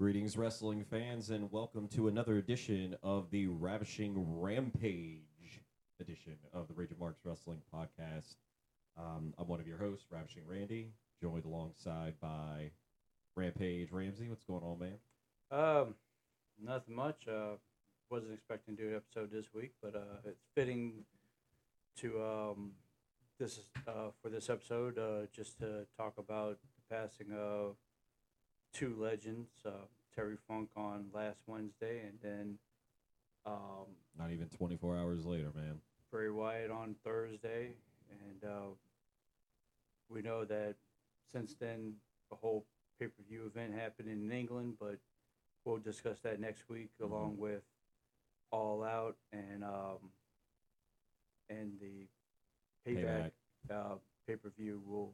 Greetings, wrestling fans, and welcome to another edition of the Ravishing Rampage edition of the Rage of Marks Wrestling Podcast. Um, I'm one of your hosts, Ravishing Randy, joined alongside by Rampage Ramsey. What's going on, man? Um, nothing much. Uh, wasn't expecting to do an episode this week, but uh, it's fitting to um, this is uh, for this episode uh, just to talk about the passing of two legends, uh, Terry Funk on last Wednesday, and then um, Not even 24 hours later, man. Bray Wyatt on Thursday, and uh, we know that since then the whole pay per view event happened in England, but we'll discuss that next week along with All Out and um, and the payback, uh, pay per view. We'll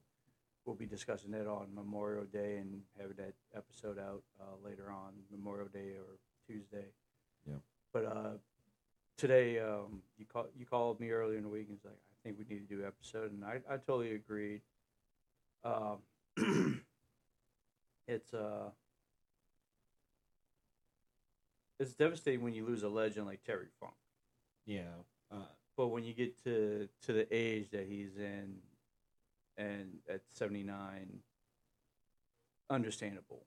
we'll be discussing it on Memorial Day and having that episode out uh, later on Memorial Day or Tuesday. Yeah. But uh, today um, you call you called me earlier in the week and was like, I think we need to do an episode, and I, I totally agreed. Um, it's uh, it's devastating when you lose a legend like Terry Funk, Yeah. Uh, but when you get to to the age that he's in, and at seventy nine, understandable.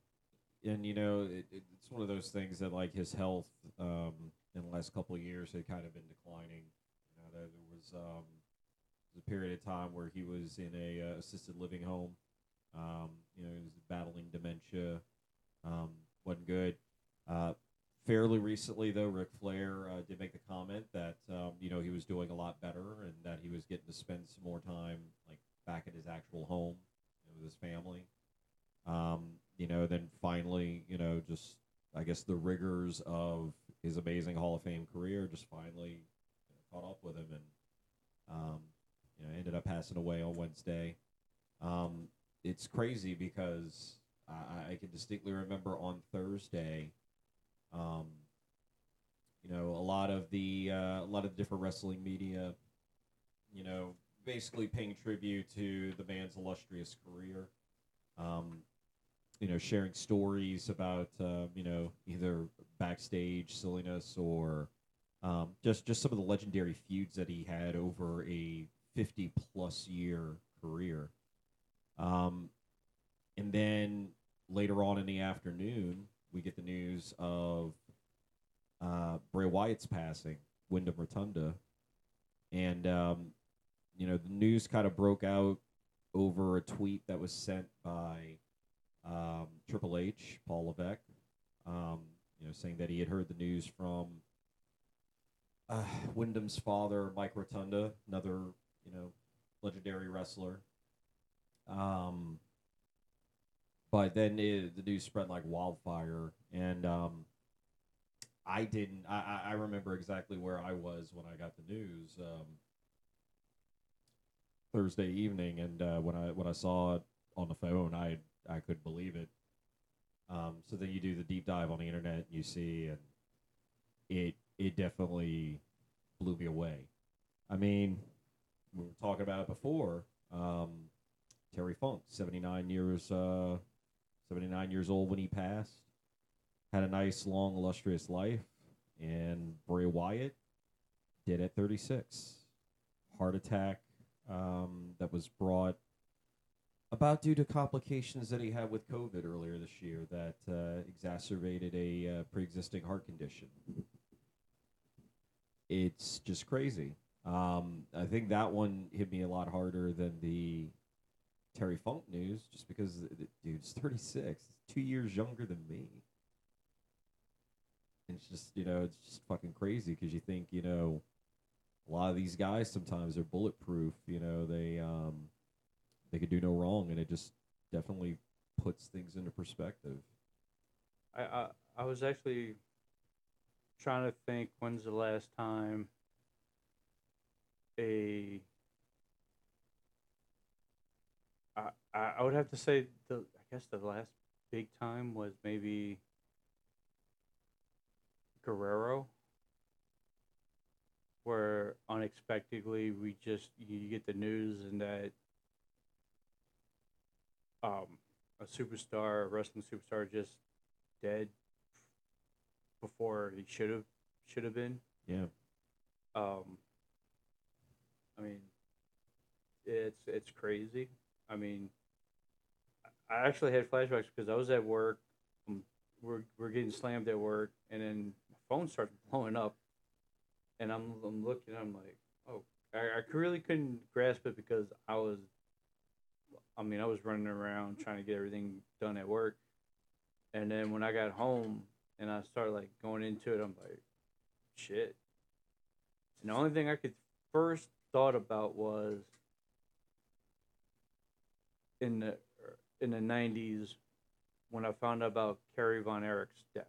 and you know it, it's one of those things that like his health um, in the last couple of years had kind of been declining. You know, there, there was um, a period of time where he was in a uh, assisted living home. Um, you know, he was battling dementia. Um, wasn't good. Uh, fairly recently, though, Ric Flair uh, did make the comment that um, you know he was doing a lot better and that he was getting to spend some more time like back at his actual home you know, with his family. Um, you know, then finally, you know, just I guess the rigors of his amazing Hall of Fame career just finally you know, caught up with him, and um, you know, ended up passing away on Wednesday. Um, it's crazy because I, I can distinctly remember on Thursday. Um, you know, a lot of the uh, a lot of the different wrestling media, you know, basically paying tribute to the man's illustrious career. Um, you know, sharing stories about uh, you know either backstage silliness or um, just just some of the legendary feuds that he had over a fifty plus year career. Um, and then later on in the afternoon, we get the news of uh, Bray Wyatt's passing, Wyndham Rotunda, and um, you know the news kind of broke out over a tweet that was sent by um, Triple H, Paul Levesque, um, you know, saying that he had heard the news from uh, Wyndham's father, Mike Rotunda, another you know legendary wrestler. Um, but then it, the news spread like wildfire, and um, I didn't. I, I remember exactly where I was when I got the news um, Thursday evening, and uh, when I when I saw it on the phone, I I couldn't believe it. Um, so then you do the deep dive on the internet, and you see, and it it definitely blew me away. I mean, we were talking about it before. Um, Terry Funk, seventy nine years, uh, seventy nine years old when he passed, had a nice, long, illustrious life, and Bray Wyatt did at thirty six, heart attack um, that was brought about due to complications that he had with COVID earlier this year that uh, exacerbated a uh, pre-existing heart condition. It's just crazy. Um, I think that one hit me a lot harder than the Terry Funk news, just because the, the dude's 36, two years younger than me. And it's just you know it's just fucking crazy because you think you know a lot of these guys sometimes are bulletproof. You know they um, they could do no wrong, and it just definitely puts things into perspective. I, I I was actually trying to think when's the last time a I I I would have to say the I guess the last big time was maybe Guerrero where unexpectedly we just you get the news and that um a superstar, a wrestling superstar just dead before he should have should have been. Yeah. Um, I mean, it's it's crazy. I mean, I actually had flashbacks because I was at work. um, We're we're getting slammed at work, and then my phone starts blowing up, and I'm I'm looking. I'm like, oh, I, I really couldn't grasp it because I was. I mean, I was running around trying to get everything done at work, and then when I got home and I started like going into it, I'm like, shit. And the only thing I could first thought about was in the in the nineties when I found out about Kerry Von Erich's death.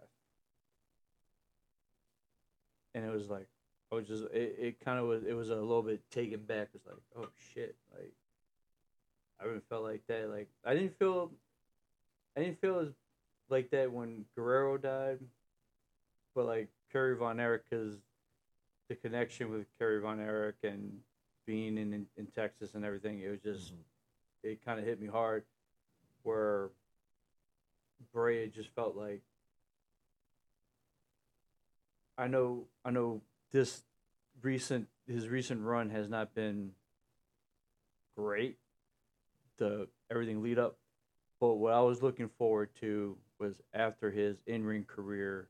And it was like I was just it, it kind of was it was a little bit taken back. It's like, oh shit, like I haven't felt like that. Like I didn't feel I didn't feel as like that when Guerrero died, but like Kerry Von Erich, because the connection with Kerry Von Erich and being in, in, Texas and everything, it was just Mhm. it kind of hit me hard. Where Bray it just felt like I know I know this recent his recent run has not been great. The everything lead up, but what I was looking forward to was after his in ring career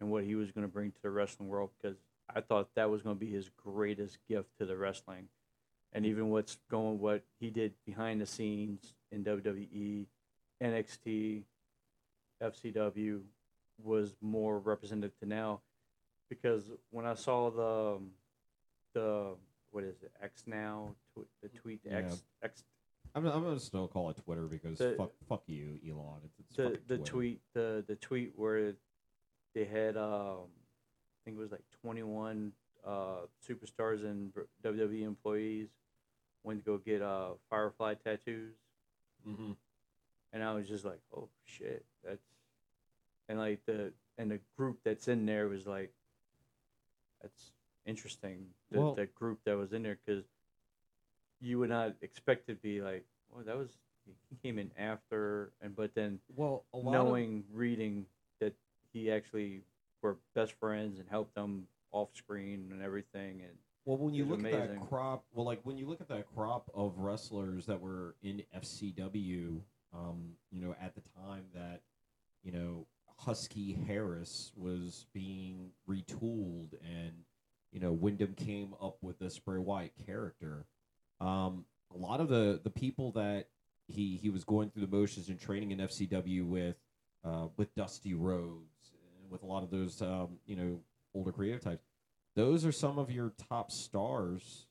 and what he was going to bring to the wrestling world because I thought that was going to be his greatest gift to the wrestling, and even what's going what he did behind the scenes in WWE, NXT, FCW was more representative to now because when I saw the um, the what is it X now tw- the tweet the X X I'm, I'm gonna still call it Twitter because The- fuck, fuck you, Elon. It's, it's the fucking the Twitter. tweet the the tweet where they had um I think it was like 21 uh superstars and WWE employees went to go get uh Firefly tattoos Mhm. and I was just like oh shit that's and like the and the group that's in there was like that's interesting the, Well- the group that was in there because you would not expect to be like oh that was he came in after and but then Well, a lot knowing reading that he actually were best friends and helped them off screen and everything and Well, when you look at amazing. that crop, well, like when you look at that crop of wrestlers that were in FCW, um, you know, at the time that, you know, Husky Harris was being retooled and, you know, Wyndham came up with the Bray Wyatt character. Um, a lot of the the people that he he was going through the motions and training in FCW with, uh, with Dusty Rhodes and with a lot of those, um, you know, older creative types those are some of your top stars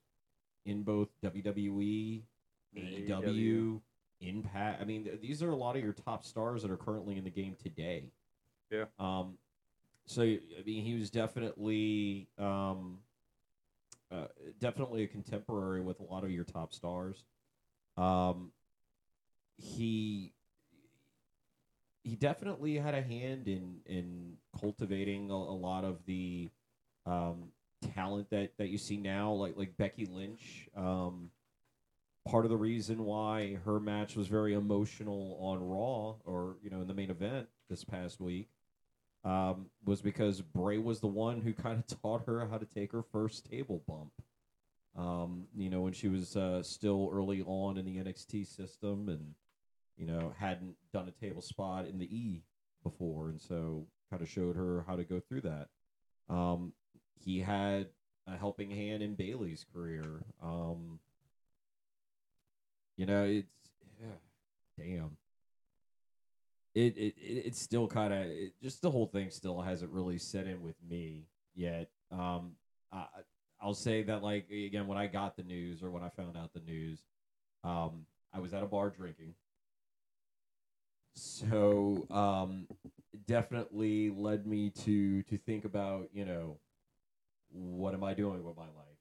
in both WWE, AEW, AEW. Impact. I mean, th- these are a lot of your top stars that are currently in the game today. Yeah. Um, so I mean, he was definitely, um, uh, definitely a contemporary with a lot of your top stars. Um, he he definitely had a hand in in cultivating a, a lot of the um, talent that that you see now, like like Becky Lynch. Um, part of the reason why her match was very emotional on Raw, or you know, in the main event this past week, um, was because Bray was the one who kind of taught her how to take her first table bump. Um, you know, when she was uh, still early on in the NXT system, and you know hadn't done a table spot in the E before, and so kind of showed her how to go through that. Um, he had a helping hand in Bayley's career. Um, you know, it's damn. It it it- it's still kind of just the whole thing still hasn't really set in with me yet. Um, I I'll say that like again when I got the news or when I found out the news, um, I was at a bar drinking. So um, definitely led me to to think about you know what am I doing with my life?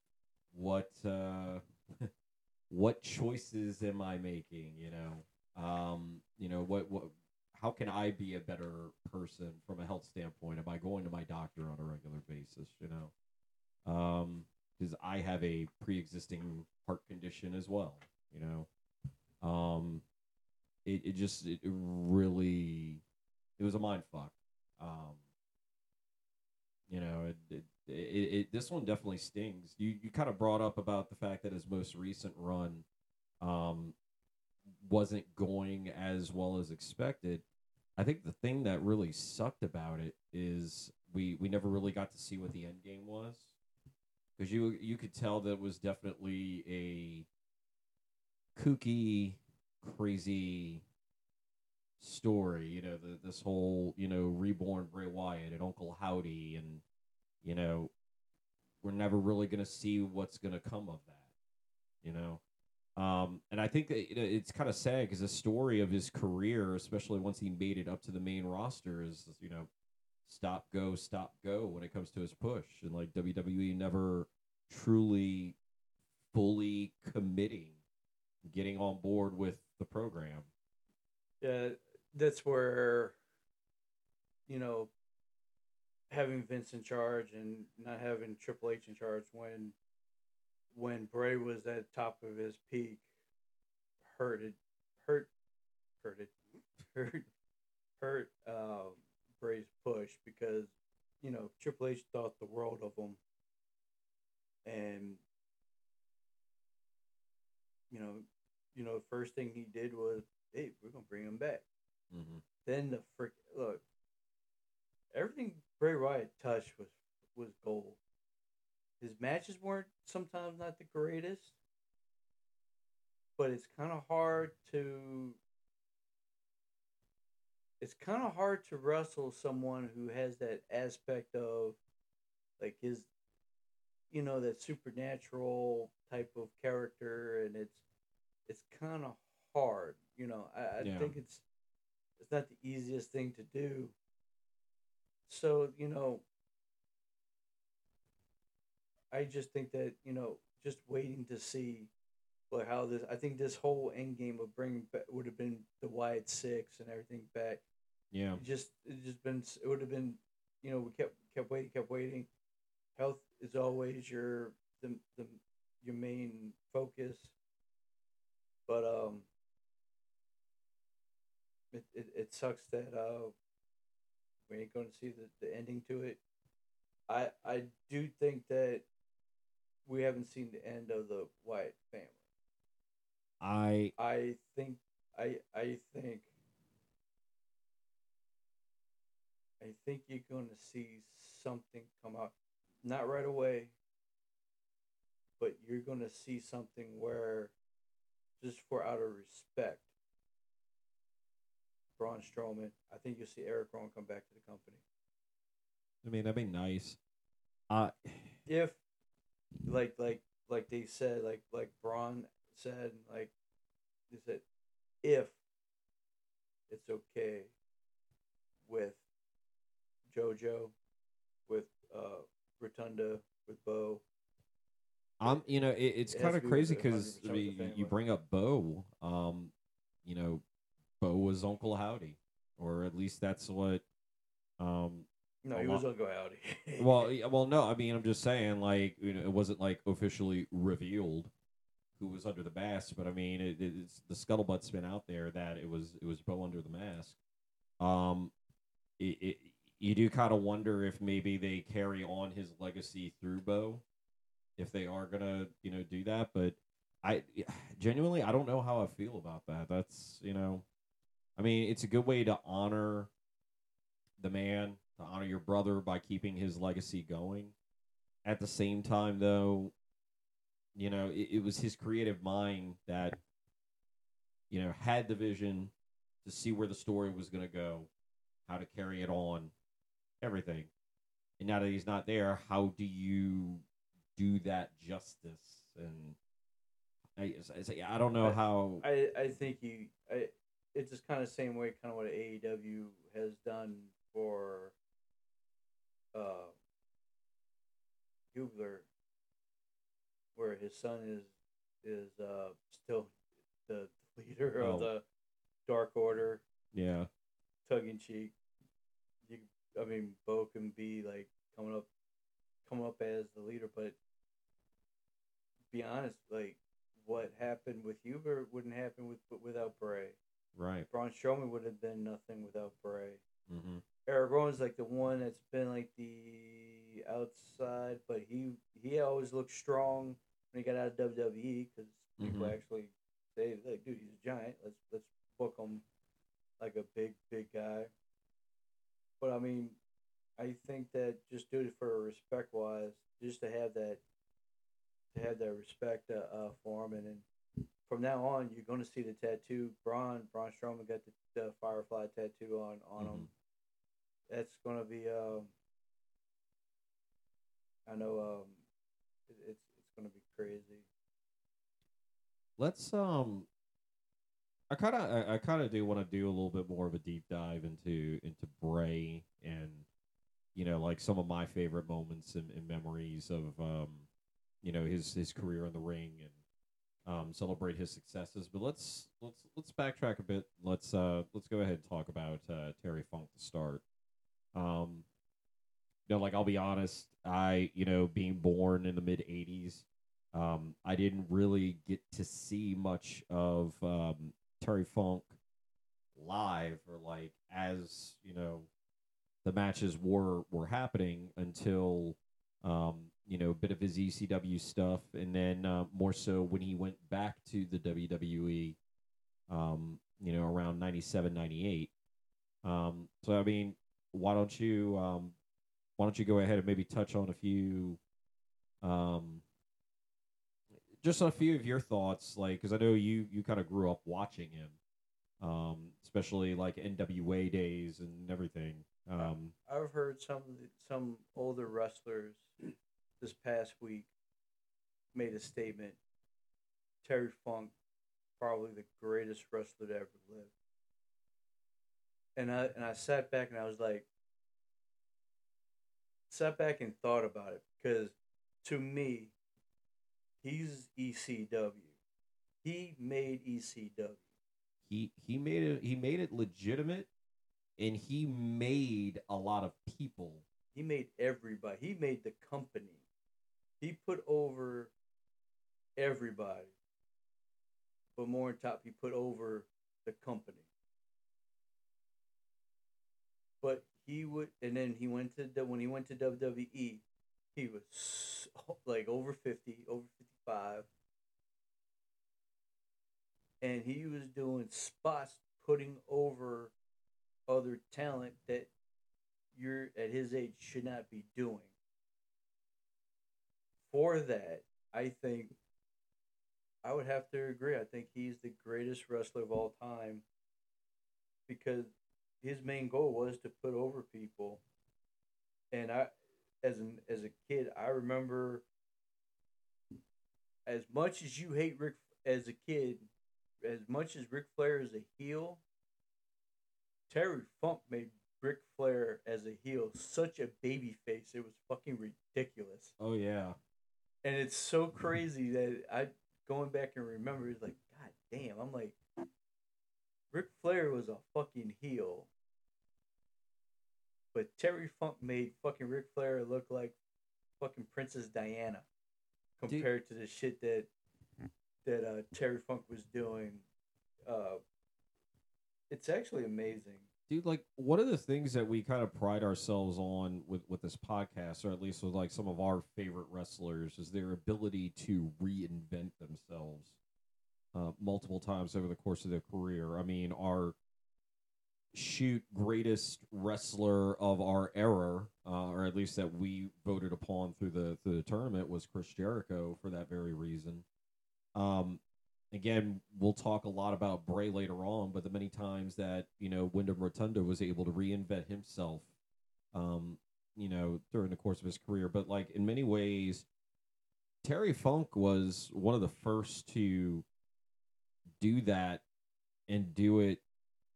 What uh, what choices am I making? You know, um, you know what what how can I be a better person from a health standpoint? Am I going to my doctor on a regular basis? You know, um, because I have a pre-existing heart condition as well. You know, um, it, it just it really it was a mind fuck you know, it, it, it, it this one definitely stings. You you kind of brought up about the fact that his most recent run um, wasn't going as well as expected. I think the thing that really sucked about it is we we never really got to see what the end game was because you you could tell that it was definitely a kooky, crazy story. You know, the, this whole you know reborn Bray Wyatt and Uncle Howdy, and you know, we're never really to see what's to come of that. You know. Um, and I think that, it's kind of sad because the story of his career, especially once he made it up to the main roster, is you know, stop go stop go when it comes to his push, and like WWE never truly fully committing, getting on board with the program. Yeah, that's where you know having Vince in charge and not having Triple H in charge when when Bray was at the top of his peak hurted hurt hurted hurt hurt um, Bray's push because you know Triple H thought the world of him. And you know you know first thing he did was hey we're gonna bring him back. Mm-hmm. then the frick look everything Bray Wyatt touched was was gold his matches weren't sometimes not the greatest, but it's kind of hard to it's kind of hard to wrestle someone who has that aspect of like his you know that supernatural type of character and it's it's kind of hard you know i, I Yeah. think it's it's not the easiest thing to do so you know I just think that you know, just waiting to see, like how this. I think this whole end game of bringing back would have been the Wyatt Six and everything back. Yeah. It just it just been it would have been, you know, we kept kept waiting, kept waiting. Health is always your the the your main focus, but um, it it, it sucks that uh, we ain't going to see the, the ending to it. I I do think that we haven't seen the end of the Wyatt family. I I think I I think I think you're going to see something come out, not right away, but you're going to see something where, just for out of respect, Braun Strowman. I think you'll see Erick Rowan come back to the company. I mean that'd be nice. Uh if like like like they said like like Braun said like they said if it's okay with JoJo with uh Rotunda with Bo I'm, you know, it, it's It kind of crazy because I mean, you- you bring up Bo. Um, you know, Bo was Uncle Howdy, or at least that's what. Um, no he was lot- Uncle Howdy well, yeah, well, no, I mean, I'm just saying, like, you know, it wasn't like officially revealed who was under the mask, but I mean, it- it's the scuttlebutt's been out there that it was it was Bo under the mask. Um, it, it you do kind of wonder if maybe they carry on his legacy through Bo, if they are gonna you know do that. But I genuinely I don't know how I feel about that. That's you know, I mean, it's a good way to honor the man, to honor your brother by keeping his legacy going. At the same time, though, you know, it, it was his creative mind that, you know, had the vision to see where the story was going to go, how to carry it on, everything. And now that he's not there, how do you do that justice? And I, it's- I don't know I- how. I I think you I it's just kind of the same way kind of what AEW has done for uh Huber where his son is is uh still the leader Oh. of the Dark Order yeah, tongue in cheek. You I mean Bo can be like coming up coming up as the leader but be honest like what happened with Huber wouldn't happen with without Bray. right. Braun Strowman would have been nothing without Bray. Mm-hmm. Erick Rowan's like the one that's been like the outside, but he he always looked strong when he got out of WWE because people Mhm. actually say, "Look, dude, he's a giant. Let's let's book him like a big big guy." But I mean, I think that just do it for respect wise, just to have that to have that respect uh, uh, for him, and then from now on, you're going to see the tattoo. Braun Braun Strowman got the, the Firefly tattoo on on him. That's to be. Um, I know. Um, it, it's it's to be crazy. Let's um I kind of I, I kind of do want to do a little bit more of a deep dive into into Bray and you know like some of my favorite moments and, and memories of um you know his his career in the ring and um celebrate his successes but let's let's let's backtrack a bit let's uh let's go ahead and talk about uh Terry Funk to start um you know like I'll be honest I you know being born in the mid 80s um, I didn't really get to see much of um, Terry Funk live or like as you know the matches were were happening until um, you know a bit of his ECW stuff, and then uh, more so when he went back to the WWE, um, you know around 97, 98. Um, so I mean, why don't you um, why don't you go ahead and maybe touch on a few um, just a few of your thoughts, like because I know you you kind of grew up watching him, um, especially like NWA days and everything. Um, I've heard some some older wrestlers this past week made a statement. Terry Funk, probably the greatest wrestler to ever live. And I and I sat back and I was like, sat back and thought about it because to me, he's ECW. He made ECW. he he made it he made it legitimate, and he made a lot of people. He made everybody. He made the company. He put over everybody. But more on top, he put over the company. But he would, and then he went to when he went to WWE, he was so, like over fifty, over fifty-five, and he was doing spots, putting over other talent that you're at his age should not be doing. For that, I think I would have to agree. I think he's the greatest wrestler of all time because his main goal was to put over people. And I as an as a kid, I remember as much as you hate Ric as a kid, as much as Ric Flair is a heel, Terry Funk made Ric Flair as a heel such a baby face. It was fucking ridiculous. Oh yeah, And it's so crazy that I going back and remember it's like, God damn, I'm like Ric Flair was a fucking heel. But Terry Funk made fucking Ric Flair look like fucking Princess Diana Dude. compared to the shit that that uh, Terry Funk was doing. Uh, it's actually amazing. dude. Like one of the things that we kind of pride ourselves on with with this podcast, or at least with like some of our favorite wrestlers, is their ability to reinvent themselves uh, multiple times over the course of their career. I mean, our shoot greatest wrestler of our era, uh, or at least that we voted upon through the through the tournament, was Chris Jericho for that very reason. Um, again, we'll talk a lot about Bray later on, but the many times that you know Wyndham Rotunda was able to reinvent himself, um, you know, during the course of his career. But like in many ways, Terry Funk was one of the first to do that and do it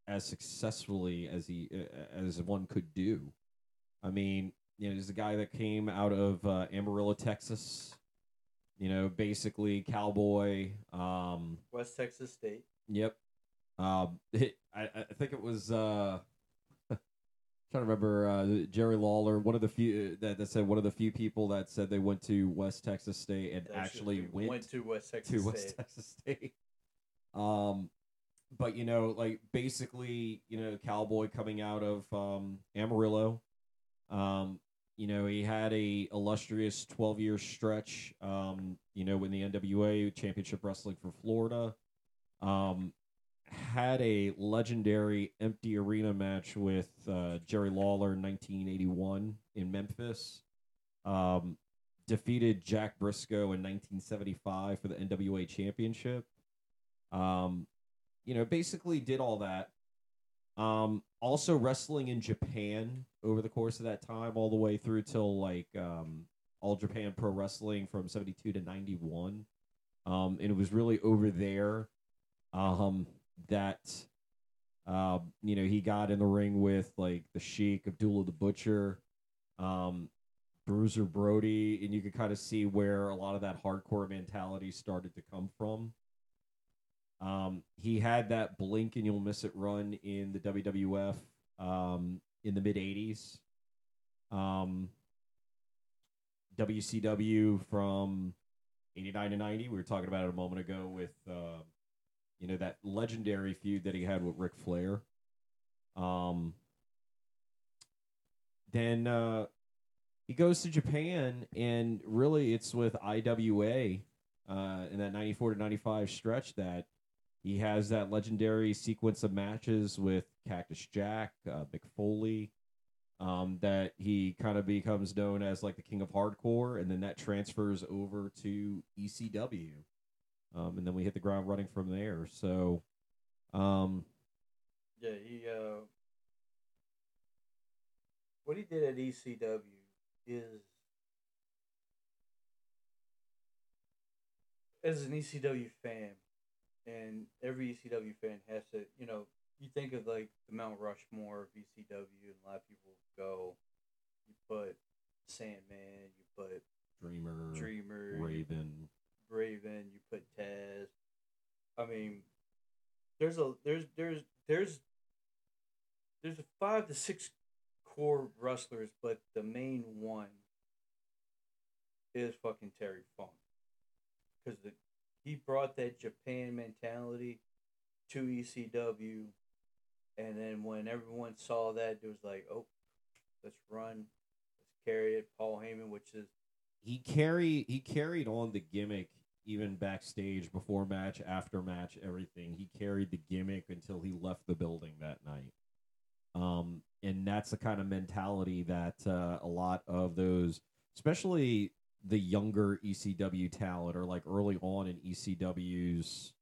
as successfully as he uh, as one could do. I mean, you know, he's a guy that came out of uh, Amarillo, Texas. You know, basically cowboy. Um, West Texas State. Yep. Um, it, I, I think it was uh, trying to remember uh, Jerry Lawler, one of the few that, that said one of the few people that said they went to West Texas State and actually went, went to West Texas to State. West Texas State. Um, but you know, like basically, you know, cowboy coming out of um, Amarillo. Um, you know, he had a illustrious 12 year stretch, um, you know, in the NWA Championship Wrestling for Florida. Um, had a legendary empty arena match with uh, Jerry Lawler in 1981 in Memphis. Um, defeated Jack Briscoe in 1975 for the NWA Championship. Um, you know, basically did all that. Um, also wrestling in Japan over the course of that time, all the way through till like um, All Japan Pro Wrestling from 72 to 91. Um, and it was really over there um, that um, you know he got in the ring with like the Sheik, Abdullah the Butcher, um, Bruiser Brody, and you could kind of see where a lot of that hardcore mentality started to come from. Um, he had that blink and you'll miss it run in the WWF um, in the mid 80s. Um, WCW from 89 to 90. We were talking about it a moment ago with, uh, you know, that legendary feud that he had with Ric Flair. Um, then uh, he goes to Japan, and really it's with IWA uh, in that 94 to 95 stretch that he has that legendary sequence of matches with Cactus Jack, uh, Mick Foley, um, that he kind of becomes known as like the king of hardcore, and then that transfers over to ECW, um, and then we hit the ground running from there. So, um, Yeah, he uh what he did at ECW is as an ECW fan, and every ECW fan has to, you know, you think of like the Mount Rushmore of ECW, and a lot of people go, you put Sandman, you put Dreamer, Dreamer, Raven, Raven, you put Taz. I mean, there's a there's there's there's there's a five to six core wrestlers, but the main one is fucking Terry Funk, because he brought that Japan mentality to ECW, and then when everyone saw that, it was like, oh, let's run, let's carry it. Paul Heyman, which is he carry he carried on the gimmick even backstage before match after match everything he carried the gimmick until he left the building that night um and that's the kind of mentality that uh, a lot of those especially the younger ECW talent or like early on in ECW's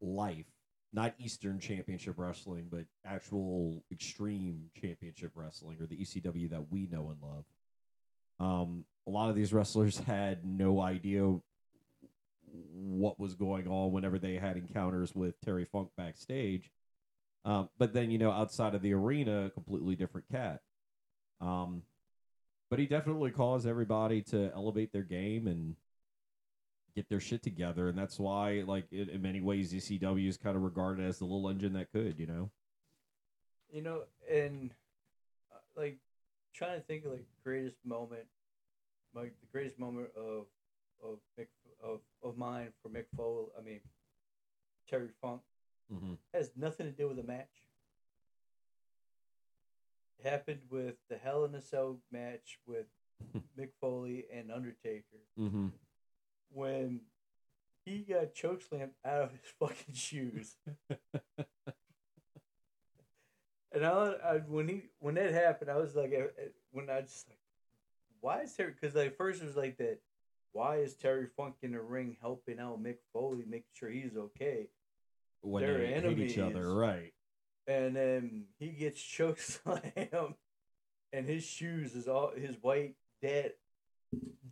life not Eastern Championship Wrestling but actual extreme championship wrestling or the ECW that we know and love um, a lot of these wrestlers had no idea what was going on whenever they had encounters with Terry Funk backstage. Um, but then, you know, outside of the arena, completely different cat. Um, but he definitely caused everybody to elevate their game and get their shit together. And that's why, like, in, in many ways, ECW is kind of regarded as the little engine that could, you know? You know, and uh, like trying to think of like greatest moment, like the greatest moment of of Mick of of mine for Mick Foley. I mean, Terry Funk Mm-hmm. has nothing to do with the match. It happened with the Hell in a Cell match with Mick Foley and Undertaker Mm-hmm. when he got chokeslammed out of his fucking shoes. And I, I when he when that happened, I was like, uh, uh, when I just like, why is Terry? Because like first it was like that. Why is Terry Funk in the ring helping out Mick Foley, making sure he's okay? When They're they hate each other, right? And then he gets chokeslammed, and his shoes is all his white dad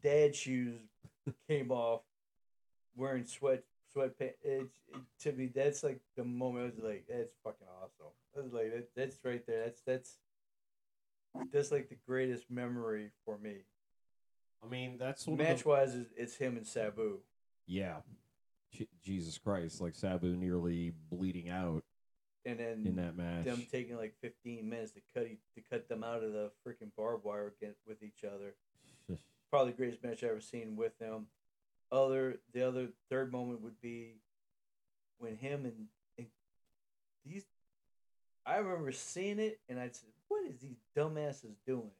dad shoes came off, wearing sweat sweatpants. It, it, to me, that's like the moment I was like, that's fucking awesome. I was like, that, that's right there. That's that's that's like the greatest memory for me. I mean, that's of the- Match wise, it's him and Sabu. Yeah. Jesus Christ, like Sabu nearly bleeding out And then in that match. them taking like 15 minutes to cut e- to cut them out of the freaking barbed wire again with each other. Probably the greatest match I've ever seen with them. Other the other third moment would be when him and, and these I remember seeing it and I said, What is these dumbasses doing?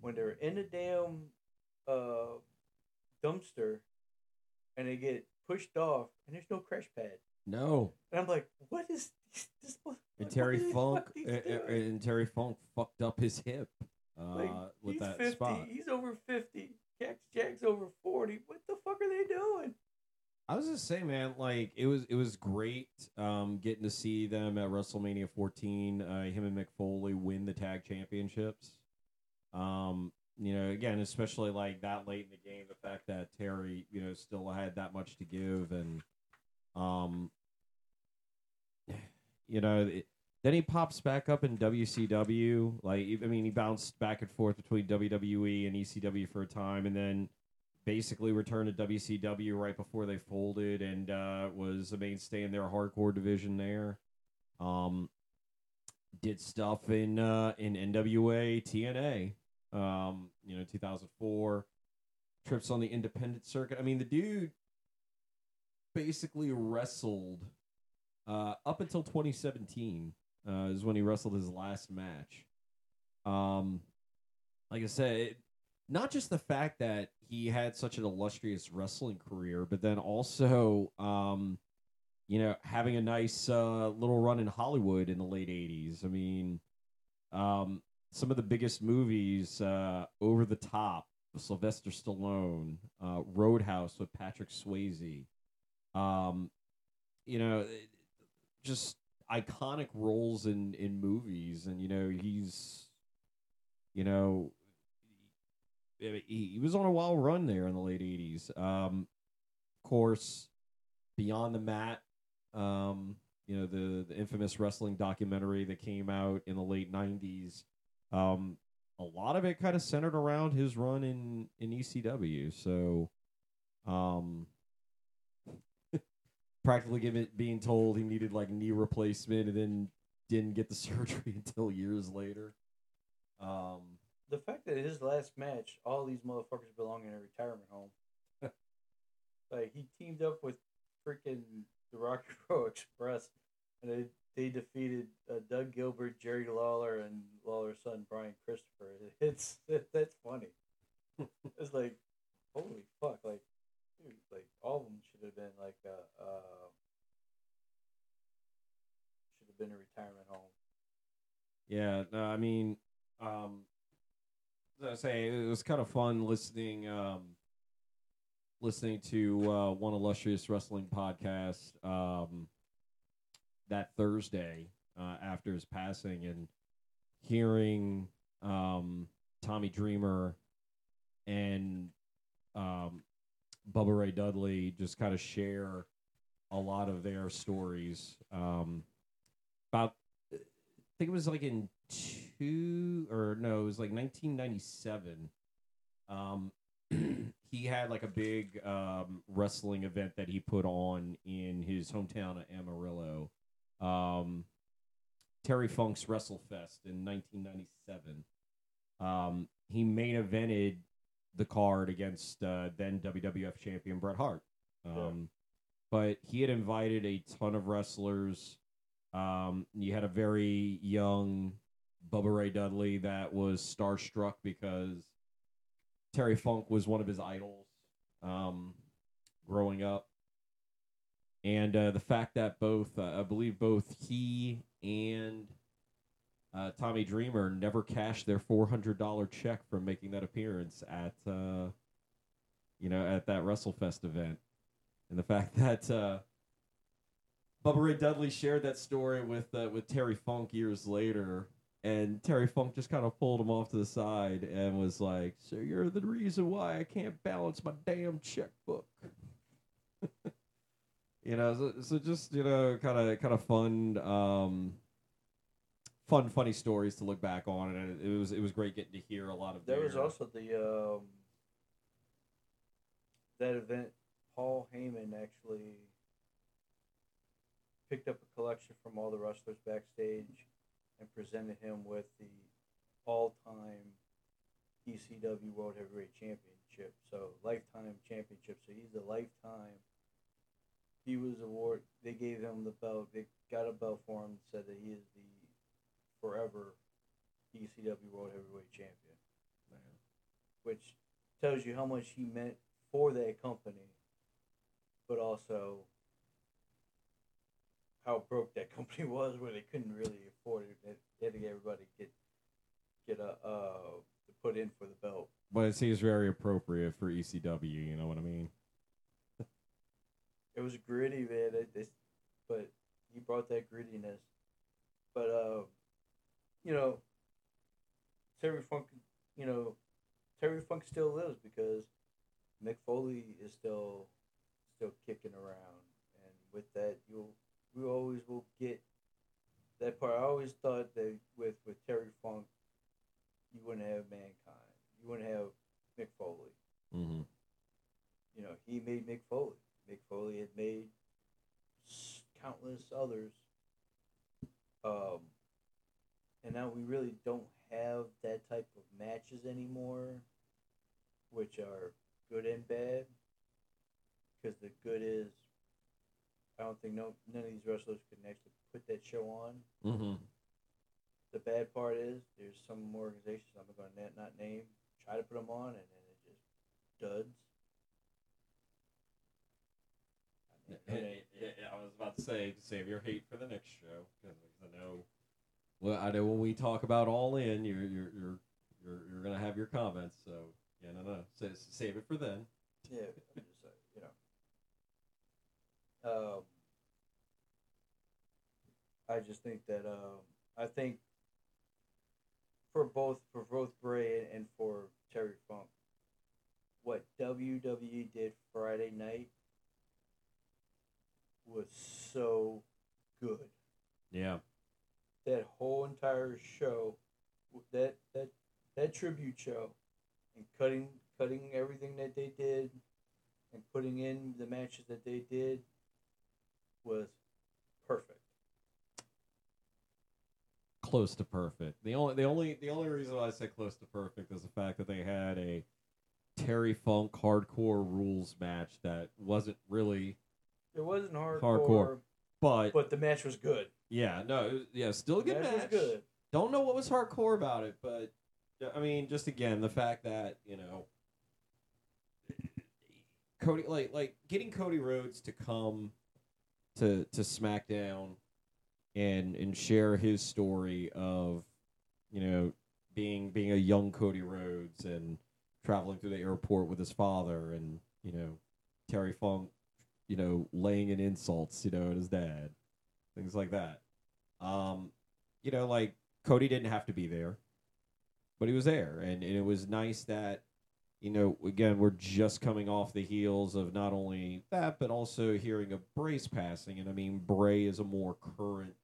when they're in the damn uh, dumpster and they get pushed off and there's no crash pad. No. And I'm like, what is this? What, And Terry Funk and, and- Terry Funk fucked up his hip uh, Like, with he's that 50. spot. He's over 50. Jack's, Jack's over 40. What the fuck are they doing? I was just saying, man, like it was it was great um, getting to see them at WrestleMania 14. Uh, him and Mick Foley win the tag championships. Um, you know, again, especially like that late in the game, the fact that Terry, you know, still had that much to give, and um, you know, it, then he pops back up in WCW. Like, I mean, he bounced back and forth between WWE and ECW for a time, and then basically returned to WCW right before they folded and uh, was a mainstay in their hardcore division there. Um, did stuff in uh, in NWA, TNA, um, you know, 2004. Trips on the independent circuit. I mean, the dude basically wrestled uh, up until 2017 uh, is when he wrestled his last match. Um, like I said, it, not just the fact that he had such an illustrious wrestling career, but then also, um, you know, having a nice uh, little run in Hollywood in the late '80s. I mean, um, some of the biggest movies, uh, Over the Top, Sylvester Stallone, uh, Roadhouse with Patrick Swayze. Um, you know, just iconic roles in in movies, and you know, he's, you know, he, he was on a wild run there in the late '80s. Um, of course, Beyond the Mat, um, you know the the infamous wrestling documentary that came out in the late '90s. Um, a lot of it kind of centered around his run in in ECW. So, um, practically given being told he needed like knee replacement and then didn't get the surgery until years later. Um, The fact that his last match, all these motherfuckers belong in a retirement home. like he teamed up with freaking the Rock and Roll Express, and they they defeated uh, Doug Gilbert, Jerry Lawler, and Lawler's son Brian Christopher. It's that's funny. it's like, holy fuck! Like, dude, like all of them should have been like uh, uh should have been a retirement home. Yeah, no, I mean, um, I say, it was kind of fun listening, um, listening to uh, one illustrious wrestling podcast um, that Thursday uh, after his passing, and hearing um, Tommy Dreamer and um, Bubba Ray Dudley just kind of share a lot of their stories um, about I think it was like in two or no, it was like 1997. Um, he had like a big um, wrestling event that he put on in his hometown of Amarillo. Um, Terry Funk's WrestleFest in 1997. Um, he main evented the card against uh, then WWF champion Bret Hart. Um, But he had invited a ton of wrestlers. Um, you had a very young Bubba Ray Dudley that was starstruck because Terry Funk was one of his idols um, growing up. And uh, the fact that both, uh, I believe both he and uh, Tommy Dreamer never cashed their $400 check from making that appearance at, uh, you know, at that WrestleFest event. And the fact that uh, Bubba Ray Dudley shared that story with uh, with Terry Funk years later, and Terry Funk just kind of pulled him off to the side and was like, "So you're the reason why I can't balance my damn checkbook." you know, so, so just you know, kind of kind of fun, um, fun, funny stories to look back on, and it, was it was great getting to hear a lot of. There was also the um, that event. Paul Heyman actually picked up a collection from all the wrestlers backstage and presented him with the all-time ECW World Heavyweight Championship. So lifetime championship. So he's a lifetime. He was award. They gave him the belt. They got a belt for him. Said that he is the forever ECW World Heavyweight Champion. Man. which tells you how much he meant for that company, but also how broke that company was, where they couldn't really afford it. They had to get everybody get get a uh to put in for the belt. But it seems very appropriate for ECW. You know what I mean? It was gritty, man. It, it's, but he brought that grittiness. But uh, you know, Terry Funk, you know, Terry Funk still lives because Mick Foley is still still kicking around, and with that, you'll we always will get that part. I always thought that with with Terry Funk, you wouldn't have mankind, you wouldn't have Mick Foley. Mm-hmm. You know, he made Mick Foley. Mick Foley had made countless others. Um, and now we really don't have that type of matches anymore, which are good and bad. Because the good is, I don't think no none of these wrestlers can actually put that show on. Mm-hmm. The bad part is there's some organizations I'm going to not name try to put them on and then it just duds. I mean, it- I was about to say, save your hate for the next show because I know. Well, I know when we talk about All In, you're you're you're you're, you're gonna have your comments. So yeah, no, no, Sa- save it for then. Yeah, I'm just saying, you know. Um, I just think that um, I think for both for both Bray and for Terry Funk, what WWE did Friday night was so good. Yeah. That whole entire show, that that that tribute show, and cutting cutting everything that they did, and putting in the matches that they did, was perfect. close to perfect. The only the only the only reason why I say close to perfect is the fact that they had a Terry Funk hardcore rules match that wasn't really It wasn't hardcore, Hardcore. but, but the match was good. Yeah, no, it was, yeah, still a good match match. good. Don't know what was hardcore about it, but I mean, just again the fact that you know Cody, like like getting Cody Rhodes to come to to SmackDown and and share his story of you know being being a young Cody Rhodes and traveling through the airport with his father and you know Terry Funk you know laying in insults you know at his dad things like that. Um you know like Cody didn't have to be there but he was there. And, and it was nice that you know again we're just coming off the heels of not only that but also hearing of Bray's passing. And I mean Bray is a more current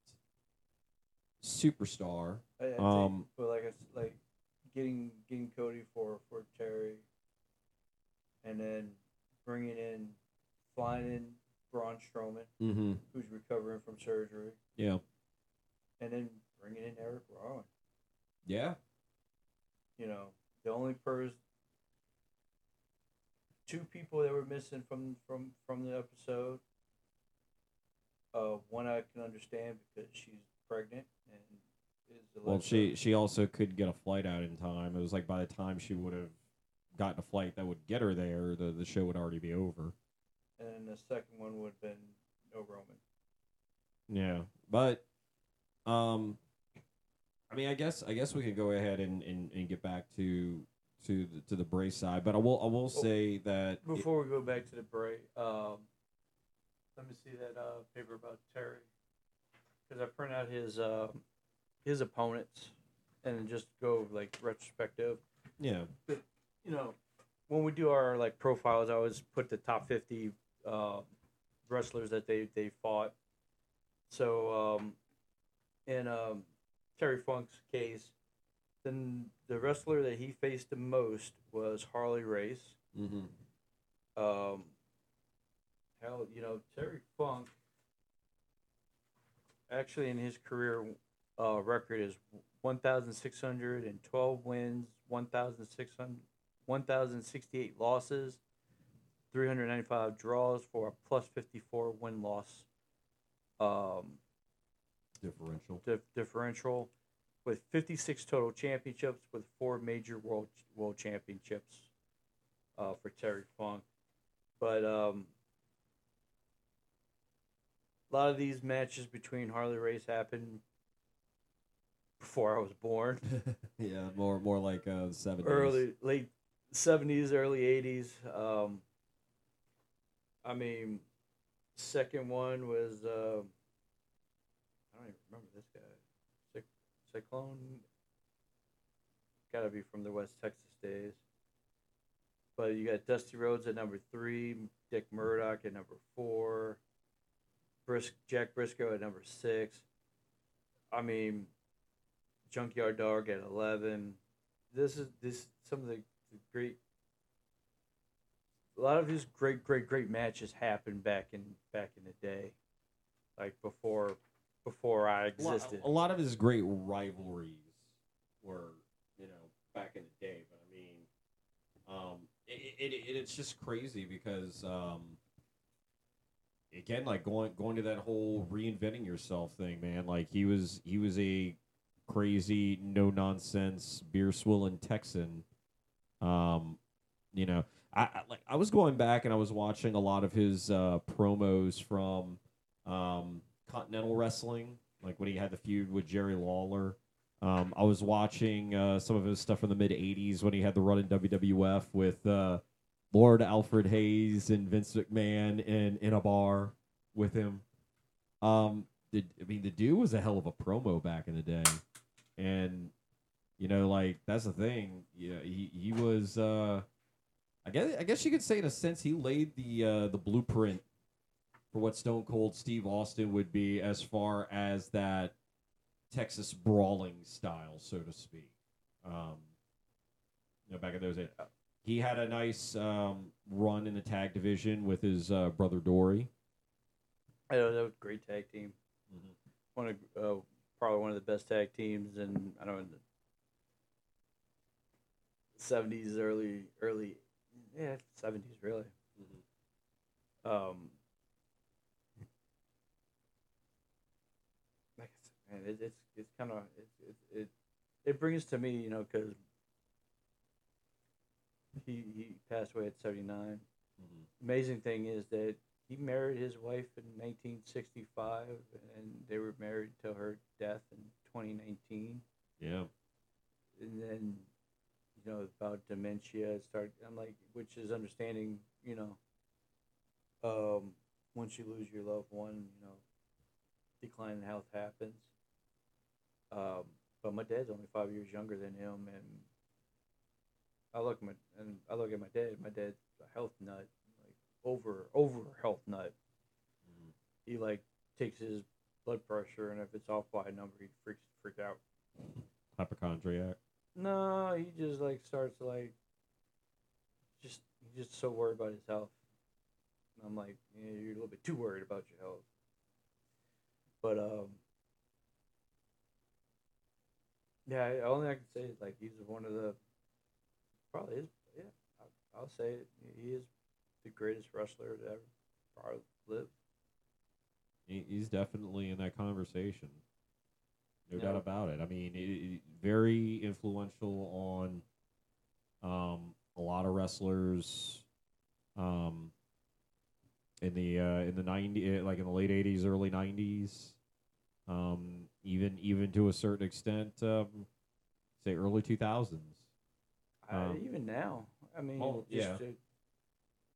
superstar. I, I think, Um, but like I like getting getting Cody for for Terry, and then bringing in, flying in Braun Strowman, mm-hmm. who's recovering from surgery, yeah and then bringing in Erick Rowan. yeah You know, the only person, two people that were missing from from from the episode. Uh, one I can understand because she's pregnant and is Well, she she also could get a flight out in time. It was like by the time she would have gotten a flight that would get her there, the the show would already be over. And then the second one would have been no Roman. Yeah, but um, I mean, I guess I guess we could go ahead and, and, and get back to to the, to the Bray side, but I will I will say that it- Before we go back to the Bray, um, let me see that uh, paper about Terry, because I print out his uh, his opponents, and just go like retrospective. yeah but You know, when we do our like profiles, I always put the top fifty uh, wrestlers that they they fought. So um, in um, Terry Funk's case, then the wrestler that he faced the most was Harley Race. mm-hmm. Um, hell, you know, Terry Funk actually in his career uh, record is 1,612 wins, 1,600 1,068 losses, 395 draws for a plus 54 win loss um, differential. dif- differential. with 56 total championships, with four major world world championships uh, for Terry Funk. But um, a lot of these matches between Harley Race happened before I was born. yeah, more more like uh, seventies. early late seventies, early eighties. Um, I mean, second one was uh, I don't even remember this guy. Cyclone. Got to be from the West Texas days. But you got Dusty Rhodes at number three, Dick Murdoch at number four, Brisk Jack Briscoe at number six. I mean, Junkyard Dog at eleven. This is this some of the, the great. A lot of his great, great, great matches happened back in back in the day, like before before I existed. a lot of his great rivalries were, you know, back in the day. But I mean, um, it, it, it it's just crazy because, um, again, like going going to that whole reinventing yourself thing, man. Like he was he was a crazy, no nonsense, beer swilling Texan. Um, you know, I, like I was going back and I was watching a lot of his uh, promos from um, Continental Wrestling, like when he had the feud with Jerry Lawler. Um, I was watching uh, some of his stuff from the mid '80s when he had the run in WWF with uh, Lord Alfred Hayes and Vince McMahon in in a bar with him. Um, the, I mean, the dude was a hell of a promo back in the day, and you know, like that's the thing. Yeah, he he was. Uh, I guess I guess you could say in a sense he laid the uh, the blueprint for what Stone Cold Steve Austin would be as far as that Texas brawling style, so to speak. Um, you know, back in those days, he had a nice um, run in the tag division with his uh, brother Dory. I know that was a great tag team. One of uh, probably one of the best tag teams, and I don't know in the seventies, early early, yeah, seventies really. Um, like I said, man, it, it's it's kind of it, it it it brings to me, you know, because he he passed away at seventy nine. Amazing thing is that he married his wife in 1965, and they were married till her death in 2019. Yeah, And then, you know, about dementia, start. I'm like, which is understanding, you know, um, once you lose your loved one, you know, decline in health happens. Um, but my dad's only five years younger than him, and I look at my and I look at my dad. My dad's a health nut, like over over health nut. Mhm. He like takes his blood pressure, and if it's off by a number, he freaks freak out. hypochondriac. No, he just like starts like just he's just so worried about his health. And I'm like, yeah, you're a little bit too worried about your health. But um yeah, I- only I can say is like he's one of the probably is yeah, I'll, I'll say it. He is the greatest wrestler to ever probably live. He, he's definitely in that conversation. No Yeah. doubt about it. I mean, it, it- very influential on um, a lot of wrestlers um, in the uh, in the ninety, like in the late eighties, early nineties. Um, even even to a certain extent, um, say early two thousands. I, Um, even now, I mean, oh, just yeah. to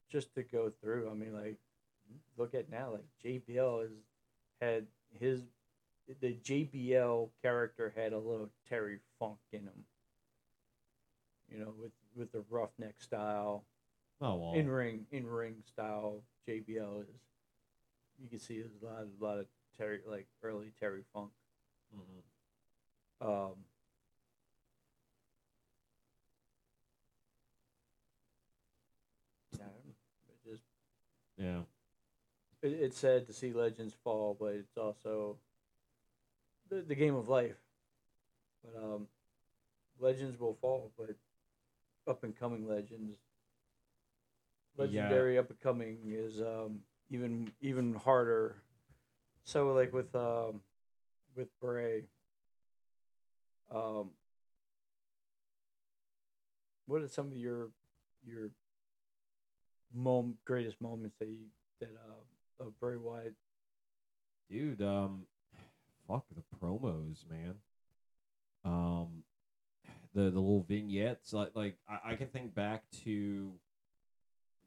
just to go through. I mean, like look at now, like JBL has had his the JBL character had a little Terry Funk in him. You know, with with the roughneck style, Oh well, in ring in ring style. JBL is. You can see there's a lot a lot of Terry like early Terry Funk. Mhm. Um, it just yeah, it, it's sad to see legends fall, but it's also the, the game of life. But um, legends will fall, but up and coming legends, legendary up and coming is um, even even harder. So like with um, with Bray, Um, what are some of your your mom greatest moments that you that uh of Bray Wyatt? dude um fuck the promos man. Um the the little vignettes like like I, I can think back to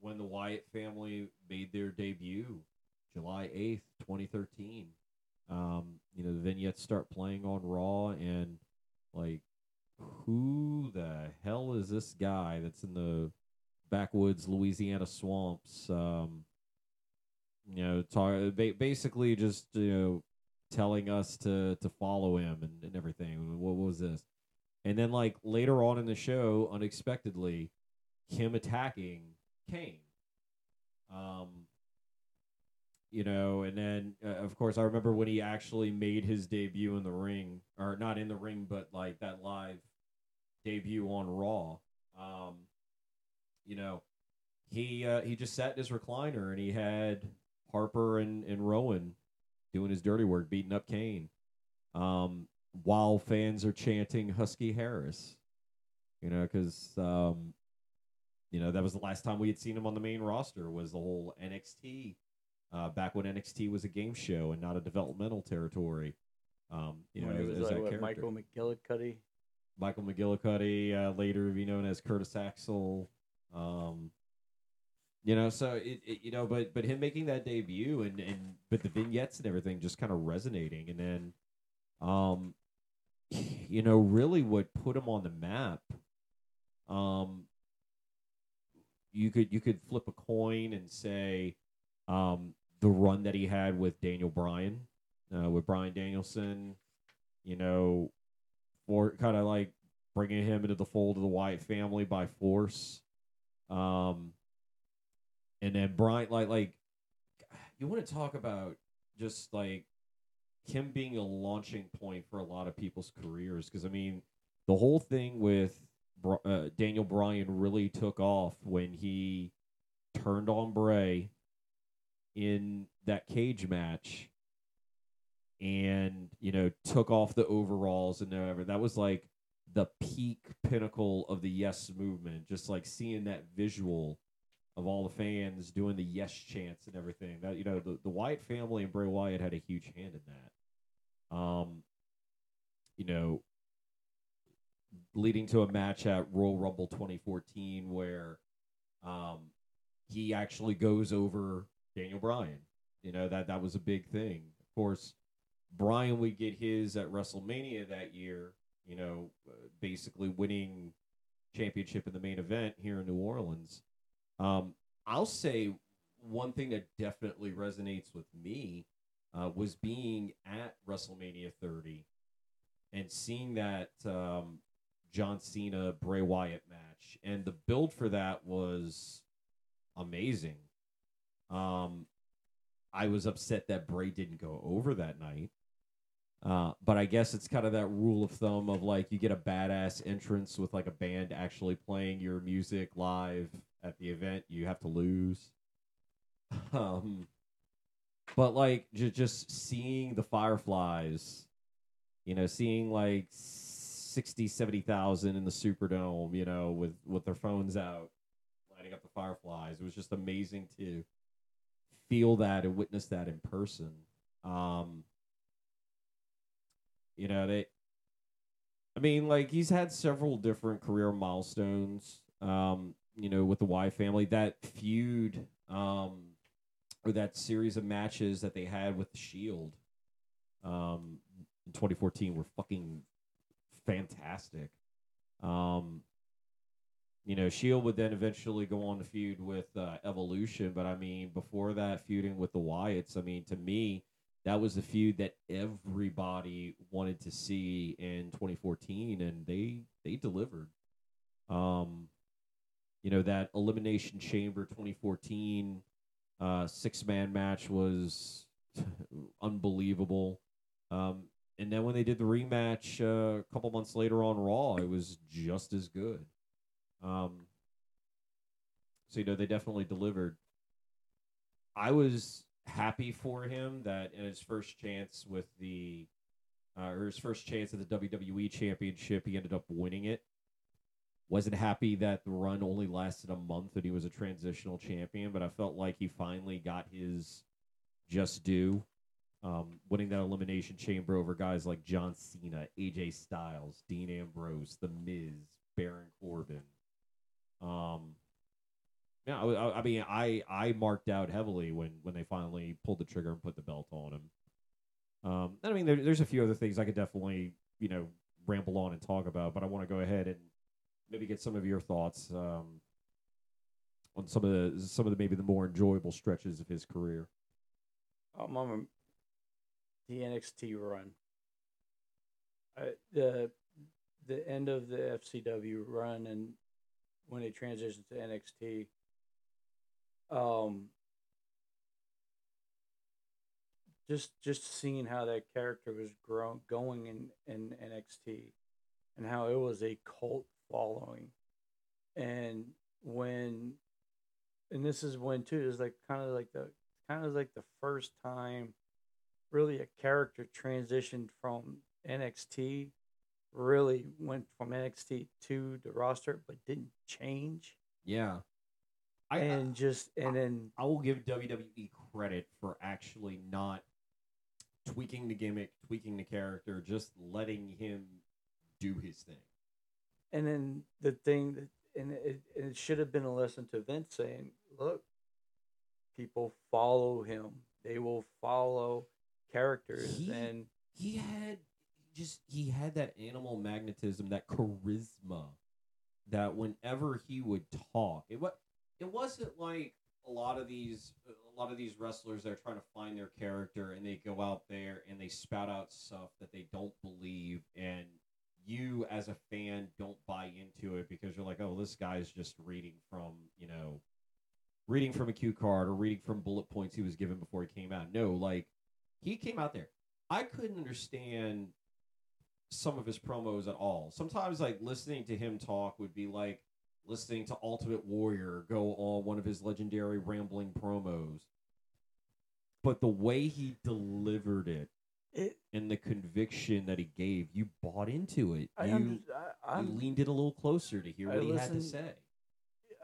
when the wyatt family made their debut july 8th 2013 um you know the vignettes start playing on raw and like who the hell is this guy that's in the backwoods louisiana swamps? Um you know, talk, basically just you know telling us to to follow him and, and everything. What what was this? And then like later on in the show, unexpectedly, him attacking Kane. Um, you know, and then uh, of course I remember when he actually made his debut in the ring, or not in the ring, but like that live debut on Raw. Um, you know, he uh, he just sat in his recliner and he had Harper and, and Rowan doing his dirty work, beating up Kane, um, while fans are chanting Husky Harris. You know, because um, you know that was the last time we had seen him on the main roster was the whole NXT uh, back when NXT was a game show and not a developmental territory. Um, you know, as like that what, character. Michael McGillicutty. Michael McGillicutty, uh, later to be known as Curtis Axel. Um, you know, so it, it, you know, but but him making that debut and and but the vignettes and everything just kind of resonating, and then, um, you know, really what put him on the map, um, you could you could flip a coin and say, um, the run that he had with Daniel Bryan, uh, with Bryan Danielson, you know, for kind of like bringing him into the fold of the Wyatt family by force. Um, and then Bryan, like, like you want to talk about just like him being a launching point for a lot of people's careers because I mean the whole thing with uh, Daniel Bryan really took off when he turned on Bray in that cage match and you know took off the overalls and whatever. That was like the peak pinnacle of the yes movement just like seeing that visual of all the fans doing the yes chants and everything. That you know the, the wyatt family and bray wyatt had a huge hand in that. Um you know leading to a match at royal rumble 2014 where um he actually goes over daniel bryan. You know that that was a big thing. Of course Bryan would get his at WrestleMania that year, you know, basically winning championship in the main event here in New Orleans. Um, I'll say one thing that definitely resonates with me uh, was being at WrestleMania 30 and seeing that um, John Cena Bray Wyatt match, and the build for that was amazing. Um, I was upset that Bray didn't go over that night. Uh, but I guess it's kind of that rule of thumb of like you get a badass entrance with like a band actually playing your music live at the event, you have to lose. Um, but like j- just seeing the Fireflies, you know, seeing like 60, 70,000 in the Superdome, you know, with, with their phones out, lighting up the Fireflies. It was just amazing to feel that and witness that in person. Um, you know, they, I mean, like he's had several different career milestones. Um, you know, with the Y family, that feud, um, or that series of matches that they had with the Shield, um, in 2014 were fucking fantastic. Um, you know, Shield would then eventually go on to feud with uh, Evolution, but I mean, before that, feuding with the Wyatts, I mean, to me, that was the feud that everybody wanted to see in 2014, and they they delivered. Um, you know, that Elimination Chamber 2014 uh, six man match was unbelievable. Um, and then when they did the rematch uh, a couple months later on Raw, it was just as good. Um, so you know they definitely delivered. I was happy for him that in his first chance with the uh, or his first chance at the WWE Championship. He ended up winning it. Wasn't happy that the run only lasted a month and he was a transitional champion, but I felt like he finally got his just due. Um, winning that elimination chamber over guys like John Cena, AJ Styles, Dean Ambrose, The Miz, Baron Corbin. Um, yeah, I, I- mean, I I marked out heavily when when they finally pulled the trigger and put the belt on him. Um, I mean, there, there's a few other things I could definitely you know ramble on and talk about, but I want to go ahead and maybe get some of your thoughts um, on some of the some of the maybe the more enjoyable stretches of his career. Um, the NXT run. I, the the end of the FCW run and when they transitioned to NXT. Um, just just seeing how that character was grow, going in in NXT, and how it was a cult following, and when, and this is when too is like kind of like the kind of like the first time really a character transitioned from NXT really went from NXT to the roster but didn't change. Yeah, I I, and just and then I will give WWE credit for actually not tweaking the gimmick, tweaking the character, just letting him do his thing. and then the thing that and it, and it should have been a lesson to Vince saying look people follow him they will follow characters He- and he had just he had that animal magnetism, that charisma that whenever he would talk, it what it wasn't like a lot of these a lot of these wrestlers that are trying to find their character and they go out there and they spout out stuff that they don't believe and you as a fan don't buy into it because you're like, oh, this guy's just reading from, you know, reading from a cue card or reading from bullet points he was given before he came out. No, like he came out there. I couldn't understand some of his promos at all. Sometimes like listening to him talk would be like listening to Ultimate Warrior go on one of his legendary rambling promos. But the way he delivered it it and the conviction that he gave, you bought into it. I, you, under, I, you leaned it a little closer to hear I what he had to say.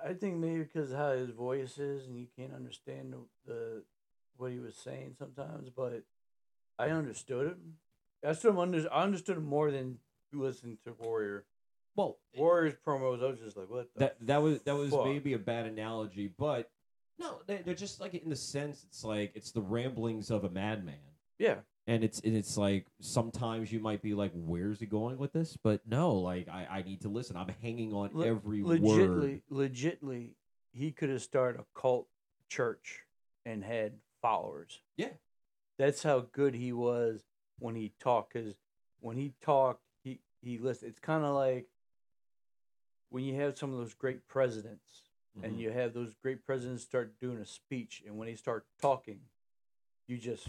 I think maybe because of how his voice is, and you can't understand the, the what he was saying sometimes, but I understood him. I understood. Under, I understood him more than you listened to Warrior. Well, Warrior's promos. I was just like, what? The that that was that was fuck? maybe a bad analogy, but no, they- they're just like in the sense it's like it's the ramblings of a madman. yeah. and it's and it's like sometimes you might be like where's he going with this but no like i, I need to listen i'm hanging on Le- every legitly, word legitly, he could have started a cult church and had followers. Yeah. that's how good he was when he talked. Because when he talked, he he listened. It's kind of like when you have some of those great presidents, and Mhm. you have those great presidents start doing a speech, and when they start talking, you just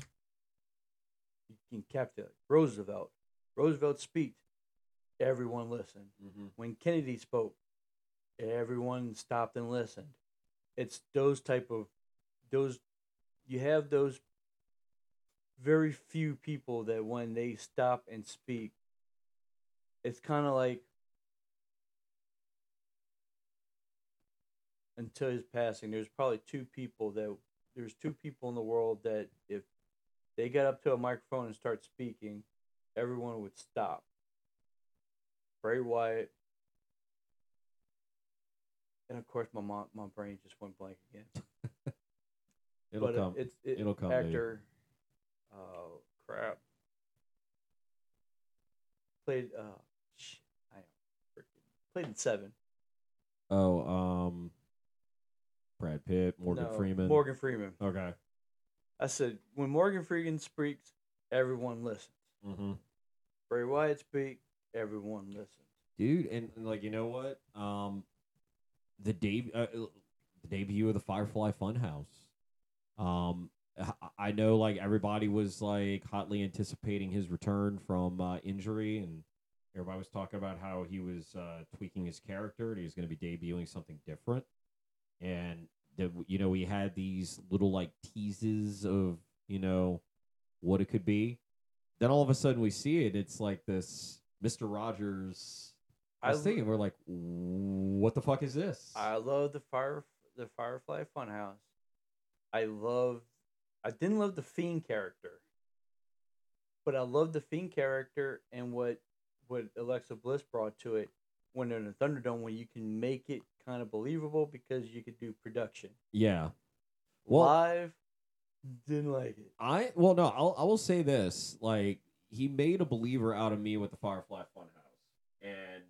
you can capture. Roosevelt. Roosevelt's speech, everyone listened Mhm. when Kennedy spoke, everyone stopped and listened. It's those type of those you have those very few people that when they stop and speak, it's kind of like until his passing, there's probably two people that there's two people in the world that if they got up to a microphone and start speaking, everyone would stop. Bray Wyatt, and of course my mom, my brain just went blank again. it'll but uh, come it's it, It'll come, dude. Actor, oh crap, played uh, I am freaking played in Seven. oh um brad pitt morgan No, freeman Morgan Freeman. okay I said when Morgan Freeman speaks, everyone listens. mm-hmm. Bray Wyatt speak, everyone listens. dude and, and, like you know what um the deb- uh, the debut of the firefly funhouse um I- i know like everybody was like hotly anticipating his return from uh, injury and everybody was talking about how he was uh, tweaking his character and he was going to be debuting something different and the, you know we had these little like teases of you know what it could be then all of a sudden we see it. It's like this Mister Rogers I, was thing, and we're like, what the fuck is this? I love the fire the Firefly Funhouse. I love I didn't love the Fiend character. But I love the Fiend character and what what Alexa Bliss brought to it when they're in the Thunderdome when you can make it kind of believable because you could do production. yeah. Well- Live didn't like it. I well no, I'll I will say this. Like he made a believer out of me with the Firefly Funhouse. And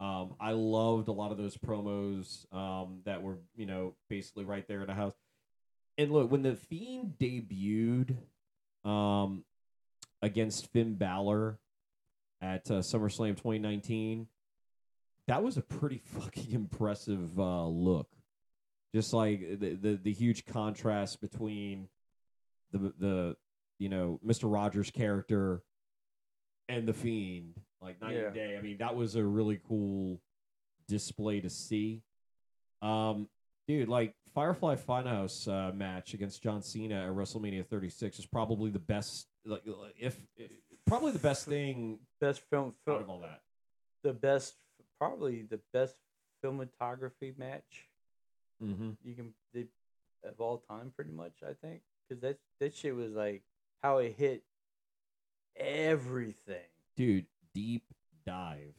um I loved a lot of those promos um that were, you know, basically right there in the house. And look, when the Fiend debuted um against Finn Balor at uh, SummerSlam 2019, that was a pretty fucking impressive uh look. Just like the the, the huge contrast between the the you know Mr. Rogers character and the Fiend, like night Yeah. and day. I mean, that was a really cool display to see. Um, dude, like Firefly Funhouse uh, match against John Cena at WrestleMania 36 is probably the best. Like, if, probably the best thing Best film, out film of all that. the best probably the best filmography match Mm-hmm. you can they, of all time, pretty much. I think because that that shit was like how it hit everything. Dude, deep dive.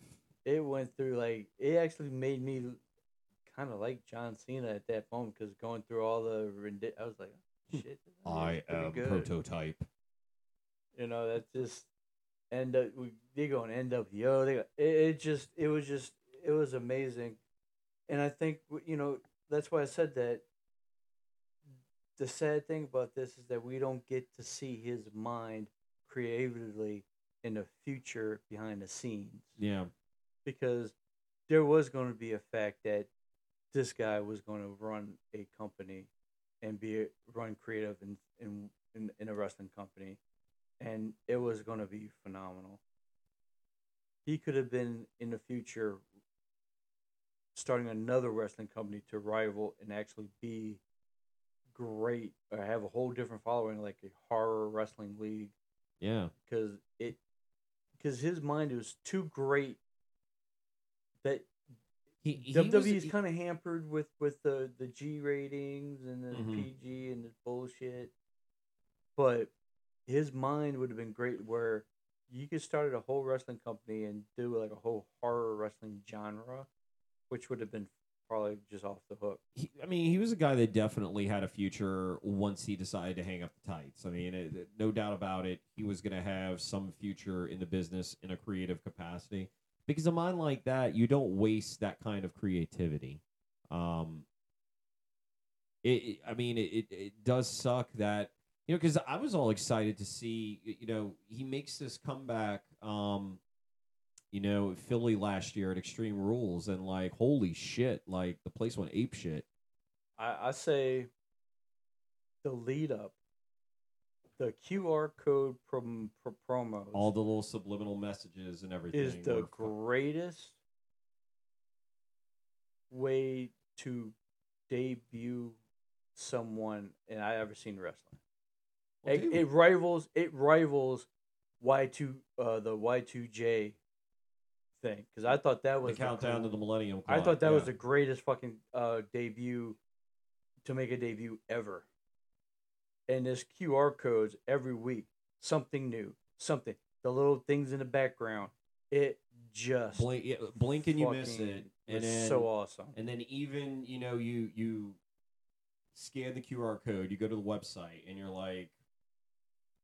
It went through like it actually made me kind of like John Cena at that moment because going through all the rendi- I was like, "Oh, shit, I am good." prototype. You know, that's just and uh, we they go and NWO. They go, it, it just it was just it was amazing, and I think you know that's why I said that. The sad thing about this is that we don't get to see his mind creatively in the future behind the scenes Yeah. because there was going to be a fact that this guy was going to run a company and be run creative in, in in in a wrestling company, and it was going to be phenomenal. He could have been in the future starting another wrestling company to rival and actually be great or have a whole different following like a horror wrestling league Yeah. because it because his mind was too great that He, he WWE is kind of hampered with with the the G ratings and the Mhm. PG and the bullshit, but his mind would have been great where you could start a whole wrestling company and do like a whole horror wrestling genre, which would have been probably just off the hook. he, I mean, he was a guy that definitely had a future once he decided to hang up the tights. I mean, it, it- no doubt about it. He was going to have some future in the business in a creative capacity because a mind like that, you don't waste that kind of creativity. Um, it, it- I mean, it, it does suck that you know because I was all excited to see you know he makes this comeback. Um, you know, Philly last year at Extreme Rules, and like, holy shit, like the place went ape shit. I, I say the lead up, the QR code prom, pro, promos. All the little subliminal messages and everything is the greatest way to debut someone and I ever seen wrestling. Well, it, it rivals it rivals Y two uh the Y two J thing because I thought that was the countdown to the Millennium. I thought that was the greatest fucking uh debut to make a debut ever. And this QR codes every week, something new, something. The little things in the background, it just blink, yeah, blink and you miss it, and then so awesome. and then even you know you you scan the QR code, you go to the website, and you're like,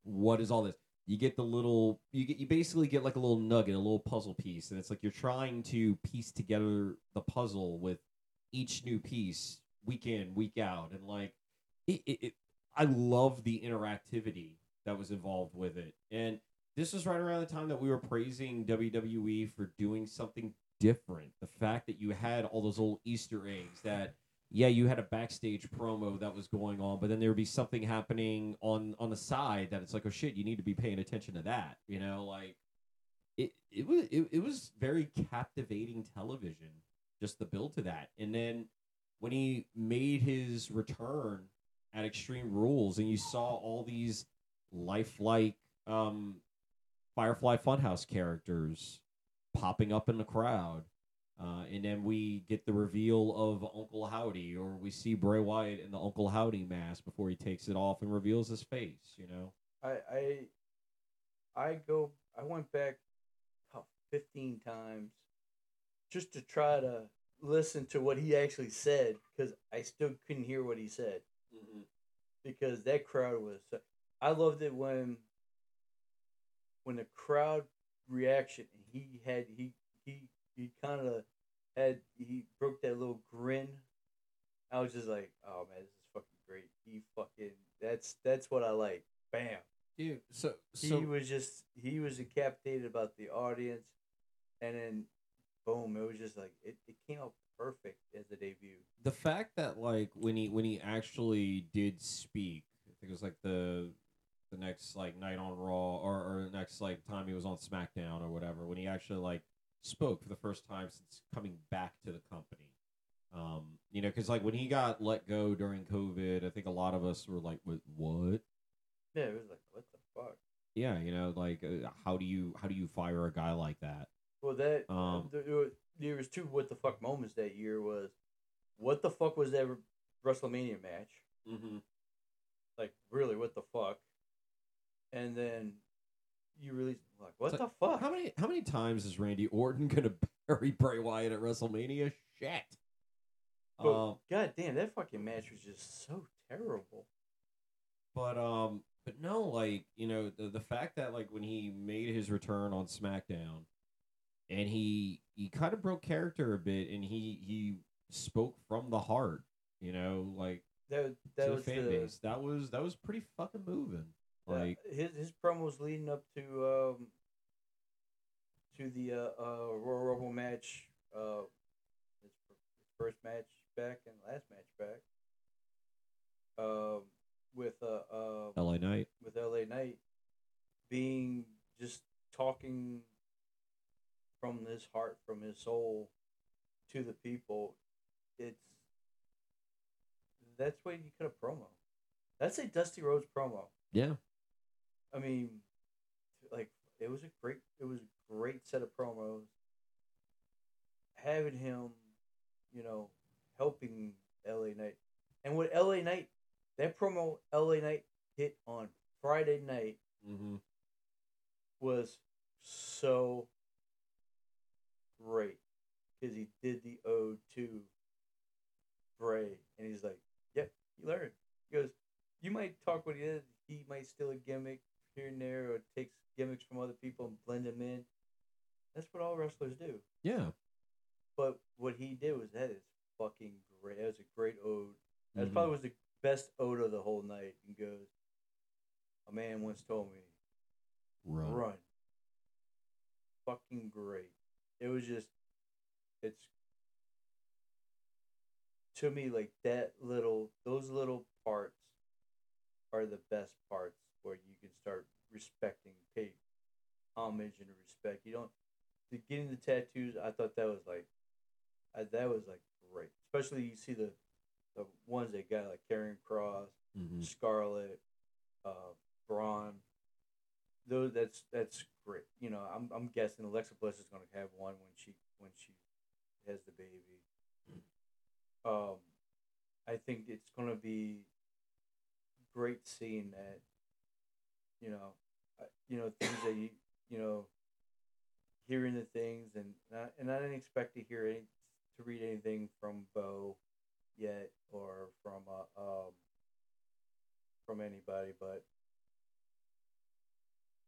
what is all this? You get the little you get you basically get like a little nugget, a little puzzle piece, and it's like you're trying to piece together the puzzle with each new piece week in week out, and like it, it, it I love the interactivity that was involved with it, and this was right around the time that we were praising WWE for doing something different. The fact that you had all those little Easter eggs that yeah, you had a backstage promo that was going on, but then there would be something happening on on the side that it's like, oh shit, you need to be paying attention to that. You know, like it it was it, it was very captivating television, just the build to that. And then when he made his return at Extreme Rules and you saw all these lifelike um Firefly Funhouse characters popping up in the crowd. Uh, and then we get the reveal of Uncle Howdy, or we see Bray Wyatt in the Uncle Howdy mask before he takes it off and reveals his face. You know, I I I go I went back about fifteen times just to try to listen to what he actually said because I still couldn't hear what he said because that crowd was. I loved it when when the crowd reaction he had he he he kind of had he broke that little grin. I was just like, oh man, this is fucking great. He fucking that's that's what I like. Bam. dude. So, He was just he was captivated about the audience, and then boom, it was just like it, it came out perfect as a debut. the fact that like when he when he actually did speak, I think it was like the the next like night on Raw or, or the next like time he was on SmackDown or whatever, when he actually like spoke for the first time since coming back to the company. Um, you know, because like when he got let go during COVID, I think a lot of us were like, "What? What? Yeah, it was like what the fuck. Yeah, you know, like uh, how do you how do you fire a guy like that? Well, that Um, there, there was- there was two what the fuck moments that year was, what the fuck was that WrestleMania match? Mm-hmm. Like really, what the fuck? And then you like what So, the fuck? How many how many times is Randy Orton gonna bury Bray Wyatt at WrestleMania? Shit. But, Um, God damn, that fucking match was just so terrible. but um, but no, like you know the the fact that like when he made his return on SmackDown, and he he kind of broke character a bit, and he he spoke from the heart, you know, like That that to the was fan the, base. That was that was pretty fucking moving. Uh, Like his his promos leading up to um to the uh, uh Royal Rumble match, uh his, his first match back and last match back. Um, with uh, uh LA Knight. with LA Knight being just talking from his heart, from his soul to the people, it's that's what you could have promo. That's a Dusty Rhodes promo. Yeah. I mean, like it was a great, it was a great set of promos. Having him, you know, helping LA Knight, and with LA Knight, that promo LA Knight hit on Friday night Mm-hmm. was so great because he did the ode to Bray, and he's like, "Yep, he learned." He goes, "You might talk what he is. He might steal a gimmick here and there, or takes gimmicks from other people and blend them in. That's what all wrestlers do." Yeah. But what he did was that is fucking great. That was a great ode. That Mhm. probably was the best ode of the whole night. And goes, a man once told me, Run. run. Fucking great. It was just, it's to me like that little, those little parts are the best parts where you can start respecting, pay homage and respect. You don't, the getting the tattoos. I thought that was like, I, that was like great. Especially you see the, the ones they got like Karrion Kross, Mm-hmm. Scarlett, uh, Braun. Those that's that's great. You know, I'm I'm guessing Alexa Bliss is gonna have one when she when she has the baby. Um, I think it's gonna be great seeing that. You know, you know things that you you know, hearing the things and I, and I didn't expect to hear any to read anything from Bo yet or from uh, um from anybody, but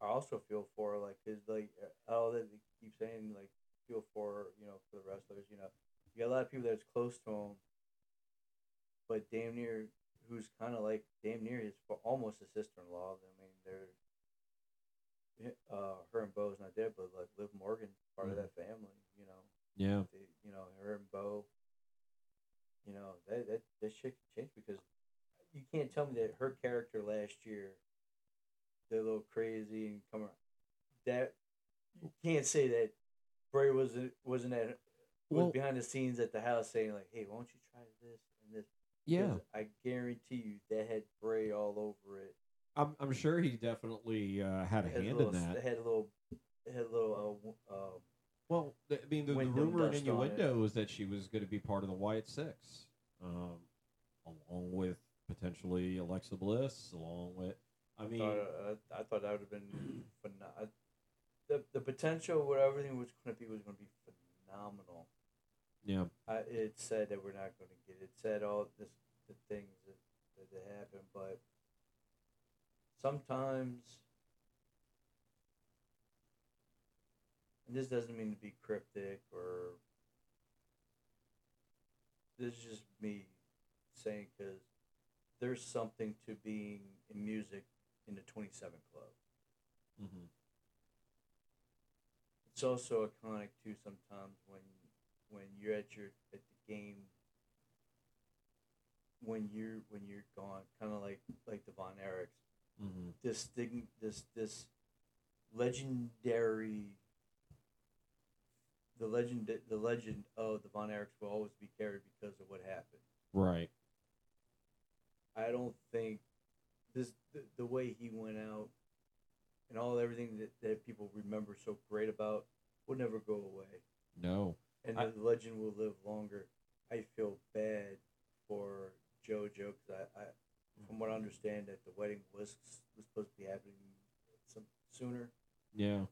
I also feel for like his like uh, all that they keep saying like feel for you know for the wrestlers. You know, you got a lot of people that's close to him, but damn near who's kind of like damn near his almost a sister in law. I mean, they're uh her and Bo's not dead, but like Liv Morgan part of Mhm. that family. You know, Yeah. they, you know, her and Bo, you know, that that that shit changed because you can't tell me that her character last year, they're a little crazy and come around. That you can't say that Bray wasn't wasn't at was Well- behind the scenes at the house saying like, "Hey, why don't you try this?" Yeah. I guarantee you that had Bray all over it I'm I'm sure he definitely uh, had a had hand little, in that. had a little, it had a little, uh, uh, Well, I mean, the, the rumor and dust on it. innuendo was that she was going to be part of the Wyatt Six, um, along with potentially Alexa Bliss, along with. I mean, thought, uh, I thought that would have been phenomenal. The the potential, what everything was going to be, was going to be phenomenal. Yeah, I, it said that we're not going to get it. It said all this the things that that, that happen, but sometimes, and this doesn't mean to be cryptic or this is just me saying because there's something to being in music in the 27 club. hmm It's also iconic too sometimes when when you're at your at the game when you're when you're gone, kind of like like the Von Erichs. hmm This thing, this this legendary. The legend, the legend of the Von Erichs will always be carried because of what happened. right. I don't think this the, the way he went out and all everything that, that people remember so great about will never go away. No, and I- the legend will live longer. I feel bad for JoJo because I, I, from what I understand, that the wedding was was supposed to be happening some sooner. yeah,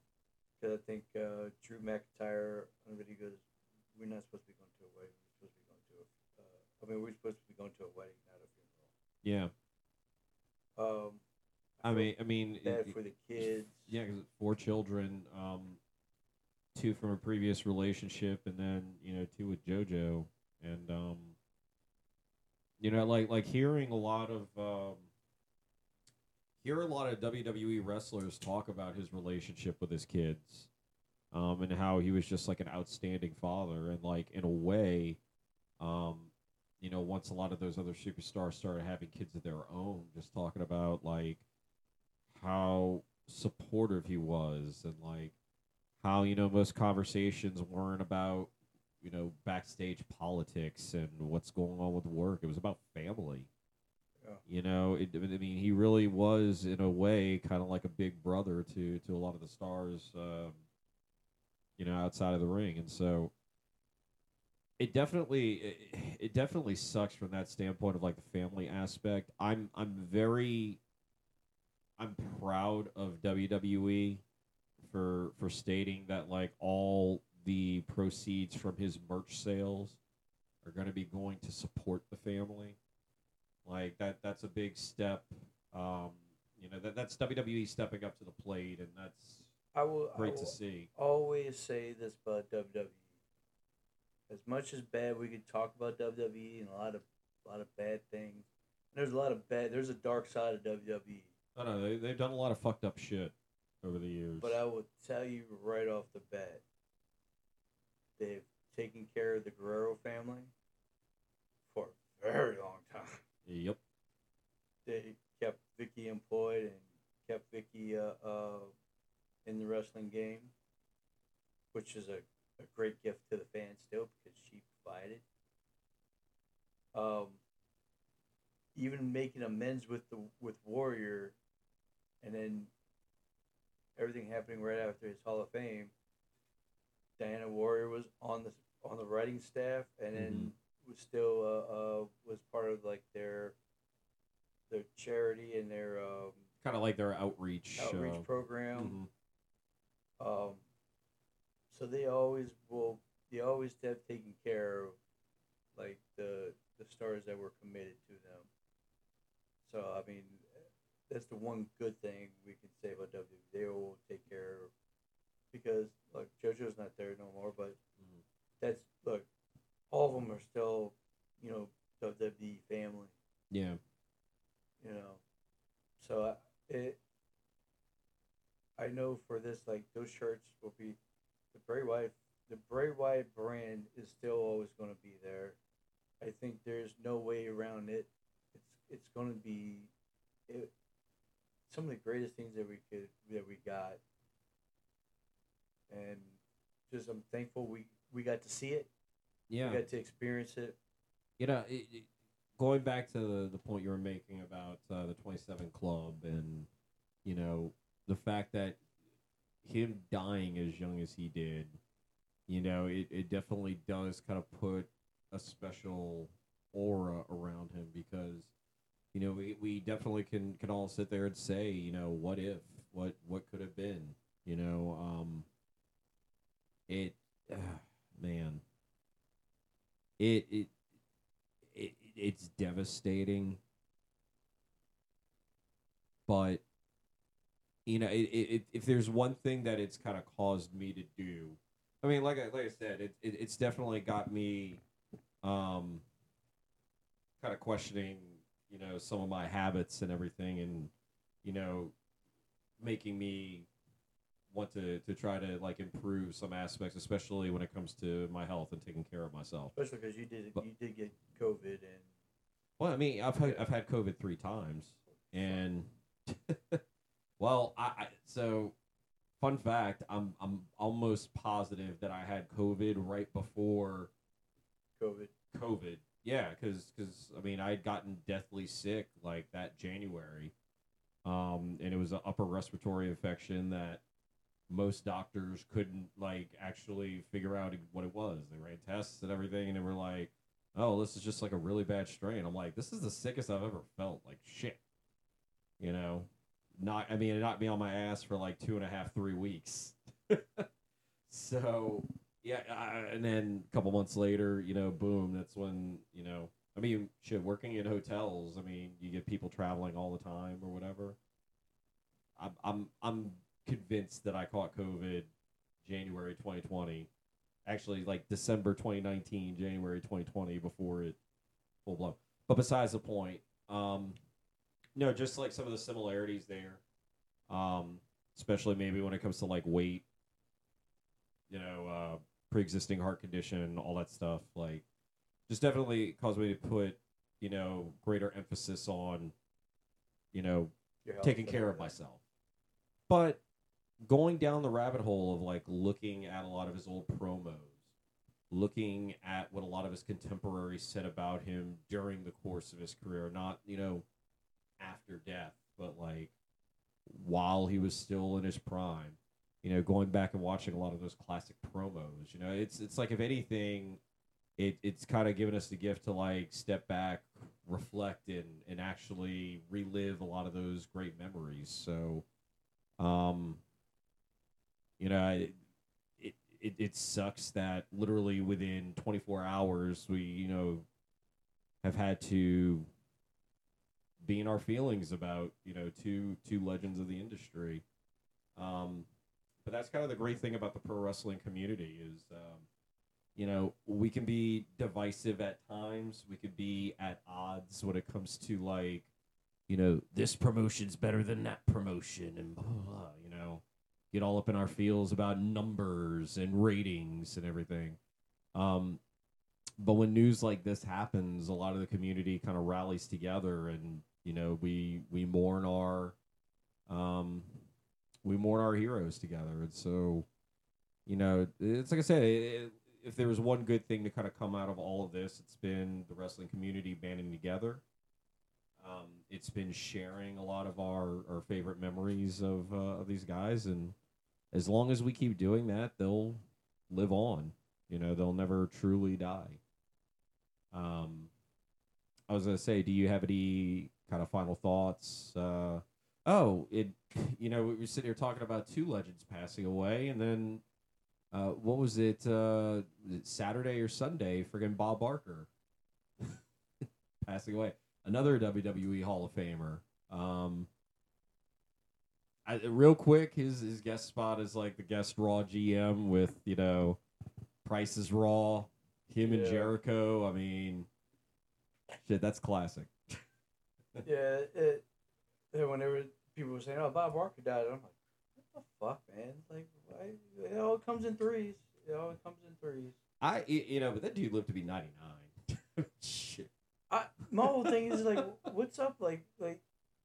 Because I think uh, Drew McIntyre on video goes, "We're not supposed to be going to a wedding. We're supposed to be going to a. Uh, I mean, we're supposed to be going to a wedding, not a funeral." yeah. Um, I mean, I mean, bad it- for the kids. Yeah, 'cause four children, um, two from a previous relationship, and then you know two with JoJo, and um, you know, like like hearing a lot of um, hear a lot of WWE wrestlers talk about his relationship with his kids, um, and how he was just like an outstanding father, and like in a way, um, you know, once a lot of those other superstars started having kids of their own, just talking about like how supportive he was and like how you know most conversations weren't about you know backstage politics and what's going on with work. It was about family. Yeah. you know it, i mean he really was in a way kind of like a big brother to to a lot of the stars um, you know outside of the ring. And so it definitely it, it definitely sucks from that standpoint of like the family aspect. I'm i'm very I'm proud of WWE for for stating that like all the proceeds from his merch sales are going to be going to support the family. Like that that's a big step. Um, you know that that's WWE stepping up to the plate, and that's I will. I great will to see. always say this about WWE. As much as bad we could talk about WWE and a lot of a lot of bad things, there's a lot of bad. There's a dark side of WWE. I don't they they've done a lot of fucked up shit over the years. But I will tell you right off the bat, they've taken care of the Guerrero family for a very long time. yep. They kept Vickie employed and kept Vickie uh, uh, in the wrestling game, which is a, a great gift to the fans still because she provided. Um, even making amends with the with Warrior, and then everything happening right after his Hall of Fame. Diana Warrior was on the on the writing staff, and then was still uh, uh, was part of like their their charity and their um, Kind of like their outreach. outreach uh, program. mhm. Um, so they always will. They always have taken care of like the the stars that were committed to them. So I mean, that's the one good thing we can say about WWE. They will take care of because look, JoJo's not there no more, but Mhm. that's look, all of them are still, you know, WWE family. Yeah. you know. So I, it, I know for this, like those shirts will be the Bray Wyatt. The Bray Wyatt brand is still always going to be there. I think there's no way around it. It's it's going to be it, some of the greatest things that we could that we got, and just I'm thankful we we got to see it. Yeah. We got to experience it. you know, it, it, going back to the, the point you were making about uh, the 27 Club and, you know, the fact that him dying as young as he did, you know, it, it definitely does kind of put a special aura around him because, you know, we, we definitely can, can all sit there and say, you know, what if, what, what could have been, you know, um, it, uh, man, it, it, it, it's devastating, but you know, it, it, if there's one thing that it's kind of caused me to do, I mean, like I, like I said, it, it it's definitely got me, um, kind of questioning, you know, some of my habits and everything, and you know, making me want to to try to like improve some aspects, especially when it comes to my health and taking care of myself. Especially because you did But- you did get COVID and Well, I mean, I've had, I've had COVID three times, and well, I, I so fun fact, I'm I'm almost positive that I had COVID right before COVID. COVID. Yeah, because because I mean I had gotten deathly sick like that January, um, and it was an upper respiratory infection that most doctors couldn't like actually figure out what it was. They ran tests and everything, and they were like, "Oh, this is just like a really bad strain." I'm like, "This is the sickest I've ever felt." Like shit, you know. Not, I mean, it knocked me on my ass for like two and a half, three weeks. so yeah, uh, and then a couple months later, you know, boom, that's when, you know, I mean, shit, working in hotels, I mean, you get people traveling all the time or whatever. I'm I'm I'm convinced that I caught COVID January 2020. Actually, like December 2019, January 2020 before it full blown. But besides the point, um no, just like some of the similarities there. Um especially maybe when it comes to like weight, you know, uh pre-existing heart condition, all that stuff. Like, just definitely caused me to put, you know, greater emphasis on, you know, taking care of that. myself. But going down the rabbit hole of like looking at a lot of his old promos, looking at what a lot of his contemporaries said about him during the course of his career, not, you know, after death, but like while he was still in his prime. You know, going back and watching a lot of those classic promos, you know, it's it's like if anything, it it's kind of given us the gift to like step back, reflect, and and actually relive a lot of those great memories. So, um, you know, it, it it it sucks that literally within 24 hours we you know have had to be in our feelings about you know two two legends of the industry. Um, but that's kind of the great thing about the pro wrestling community is, um, you know, we can be divisive at times. We could be at odds when it comes to like, you know, this promotion's better than that promotion, and blah, blah, blah, you know, get all up in our feels about numbers and ratings and everything. Um, but when news like this happens, a lot of the community kind of rallies together, and you know, we we mourn our, um, we mourn our heroes together, and so, you know, it's like I said, it, if there was one good thing to kind of come out of all of this, it's been the wrestling community banding together. Um, it's been sharing a lot of our, our favorite memories of uh, of these guys, and as long as we keep doing that, they'll live on. You know, they'll never truly die. Um, I was gonna say, do you have any kind of final thoughts? Uh, oh, it, you know, we were sitting here talking about two legends passing away, and then, uh, what was it? Uh, was it Saturday or Sunday? Friggin' Bob Barker passing away. Another WWE Hall of Famer. Um, I, real quick, his his guest spot is like the guest Raw GM with you know, Price is Raw, him and Jericho. I mean, shit, that's classic. Yeah, it, and whenever people were saying, "Oh, Bob Barker died," I'm like, "What the fuck, man? Like, why? It all comes in threes. It all comes in threes. I, you know, but that dude lived to be ninety nine. shit. I, my whole thing is like, what's up? Like, like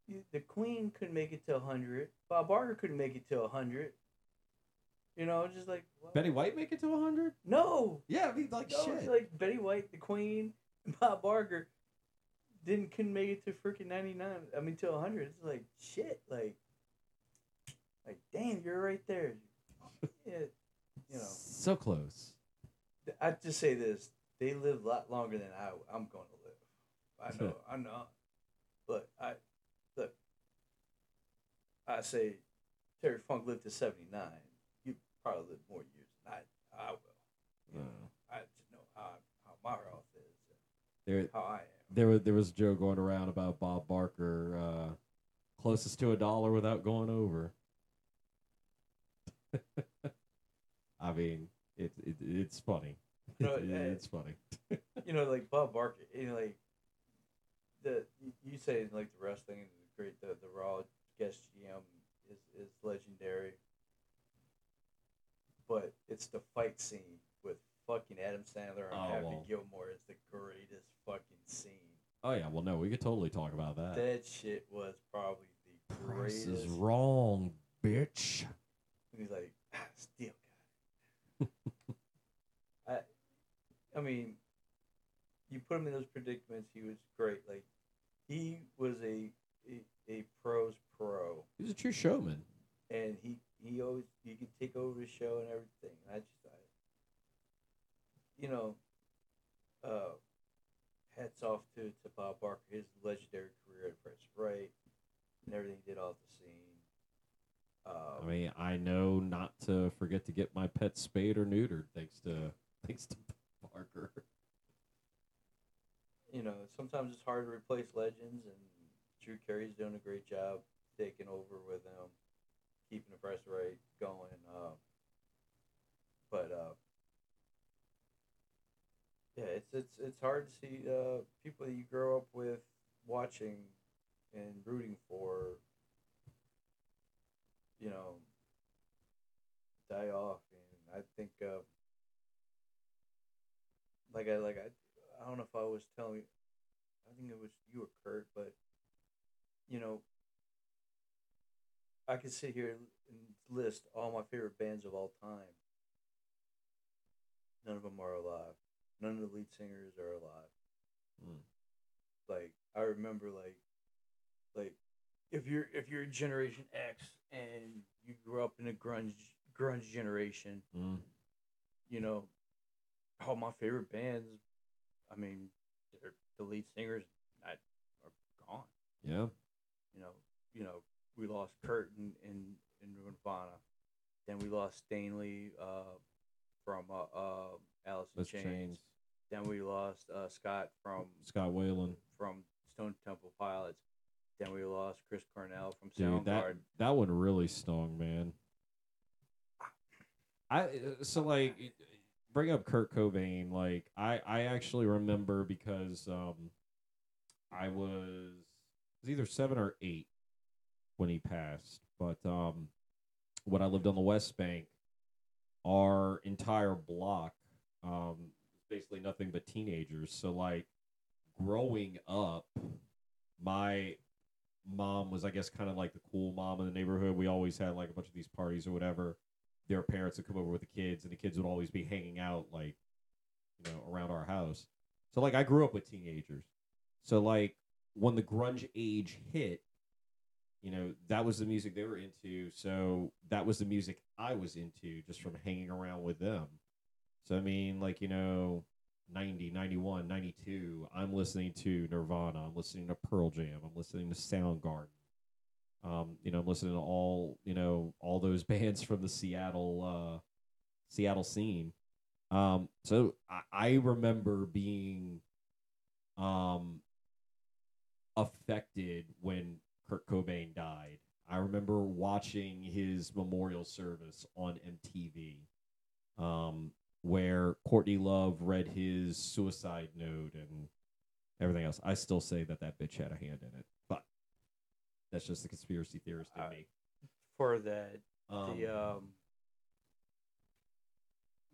you, the Queen couldn't make it to hundred. Bob Barker couldn't make it to hundred. You know, just like what? Betty White make it to hundred? No, Yeah, I mean like no, shit. it's like Betty White, the Queen, Bob Barker. Didn't couldn't make it to freaking ninety nine. I mean to hundred. It's like shit. Like, like damn, you're right there. Yeah, you know. so close. I just say this: they live a lot longer than I, I'm going to live. I know, I know. But I look. I say Terry Funk lived to seventy nine. You probably live more years than I. I will. You know, I just know how how my health is, There, how I am. There was there was a joke going around about Bob Barker, uh, closest to a dollar without going over. I mean, it, it it's funny. No, It- eh, it's funny. you know, like Bob Barker, you know, like the you say like the wrestling and the great the the Raw guest GM is is legendary, but it's the fight scene fucking Adam Sandler and Oh, Happy well. Gilmore is the greatest fucking scene. Oh yeah, well no, we could totally talk about that. That shit was probably the Price greatest. is wrong, bitch. And he's like, ah, still got it. I, I mean, you put him in those predicaments. He was great. Like, he was a a, a pro's pro, He's a true showman. and he he always you could take over the show and everything. I just, I, you know, uh, hats off to to Bob Barker, his legendary career at Press Right, and everything he did off the scene. Um, I mean, I know not to forget to get my pet spayed or neutered, thanks to thanks to Barker. you know, sometimes it's hard to replace legends, and Drew Carey's doing a great job taking over with them, keeping the press rate going. Uh, but uh, yeah, it's it's it's hard to see uh, people that you grow up with watching and rooting for, you know, die off. And I think, uh, like I like I, I don't know if I was telling I think it was you or Kurt, but you know, I could sit here and list all my favorite bands of all time. None of them are alive. None of the lead singers are alive. Mm. Like I remember, like, like if you're if you're Generation X and you grew up in a grunge grunge generation, Mm. you know, all my favorite bands. I mean, the lead singers I, are gone. Yeah. You know, you know, we lost Kurt in in, in Nirvana, then we lost Staley uh, from uh, uh, Alice in Chains. Chains. Then we lost uh, Scott from Scott Weiland. from Stone Temple Pilots. Then we lost Chris Cornell from Dude, that Soundgarden. that one really stung, man. I uh, so like bring up Kurt Cobain. Like I I actually remember because um I was was either seven or eight when he passed, but um when I lived on the West Bank, our entire block um basically nothing but teenagers. So like growing up, my mom was, I guess, kind of like the cool mom in the neighborhood. We always had like a bunch of these parties or whatever. Their parents would come over with the kids, and the kids would always be hanging out like, you know, around our house. So like, I grew up with teenagers. So like, when the grunge age hit, you know, that was the music they were into. So that was the music I was into just from hanging around with them. So I mean, like, you know, 90, 91, 92, I'm listening to Nirvana, I'm listening to Pearl Jam, I'm listening to Soundgarden. Um, you know, I'm listening to all, you know, all those bands from the Seattle uh Seattle scene. Um, so I, I remember being um affected when Kurt Cobain died. I remember watching his memorial service on MTV. Um, where Courtney Love read his suicide note and everything else. I still say that that bitch had a hand in it, but that's just the conspiracy theorist in I- me. For that, Um, the um,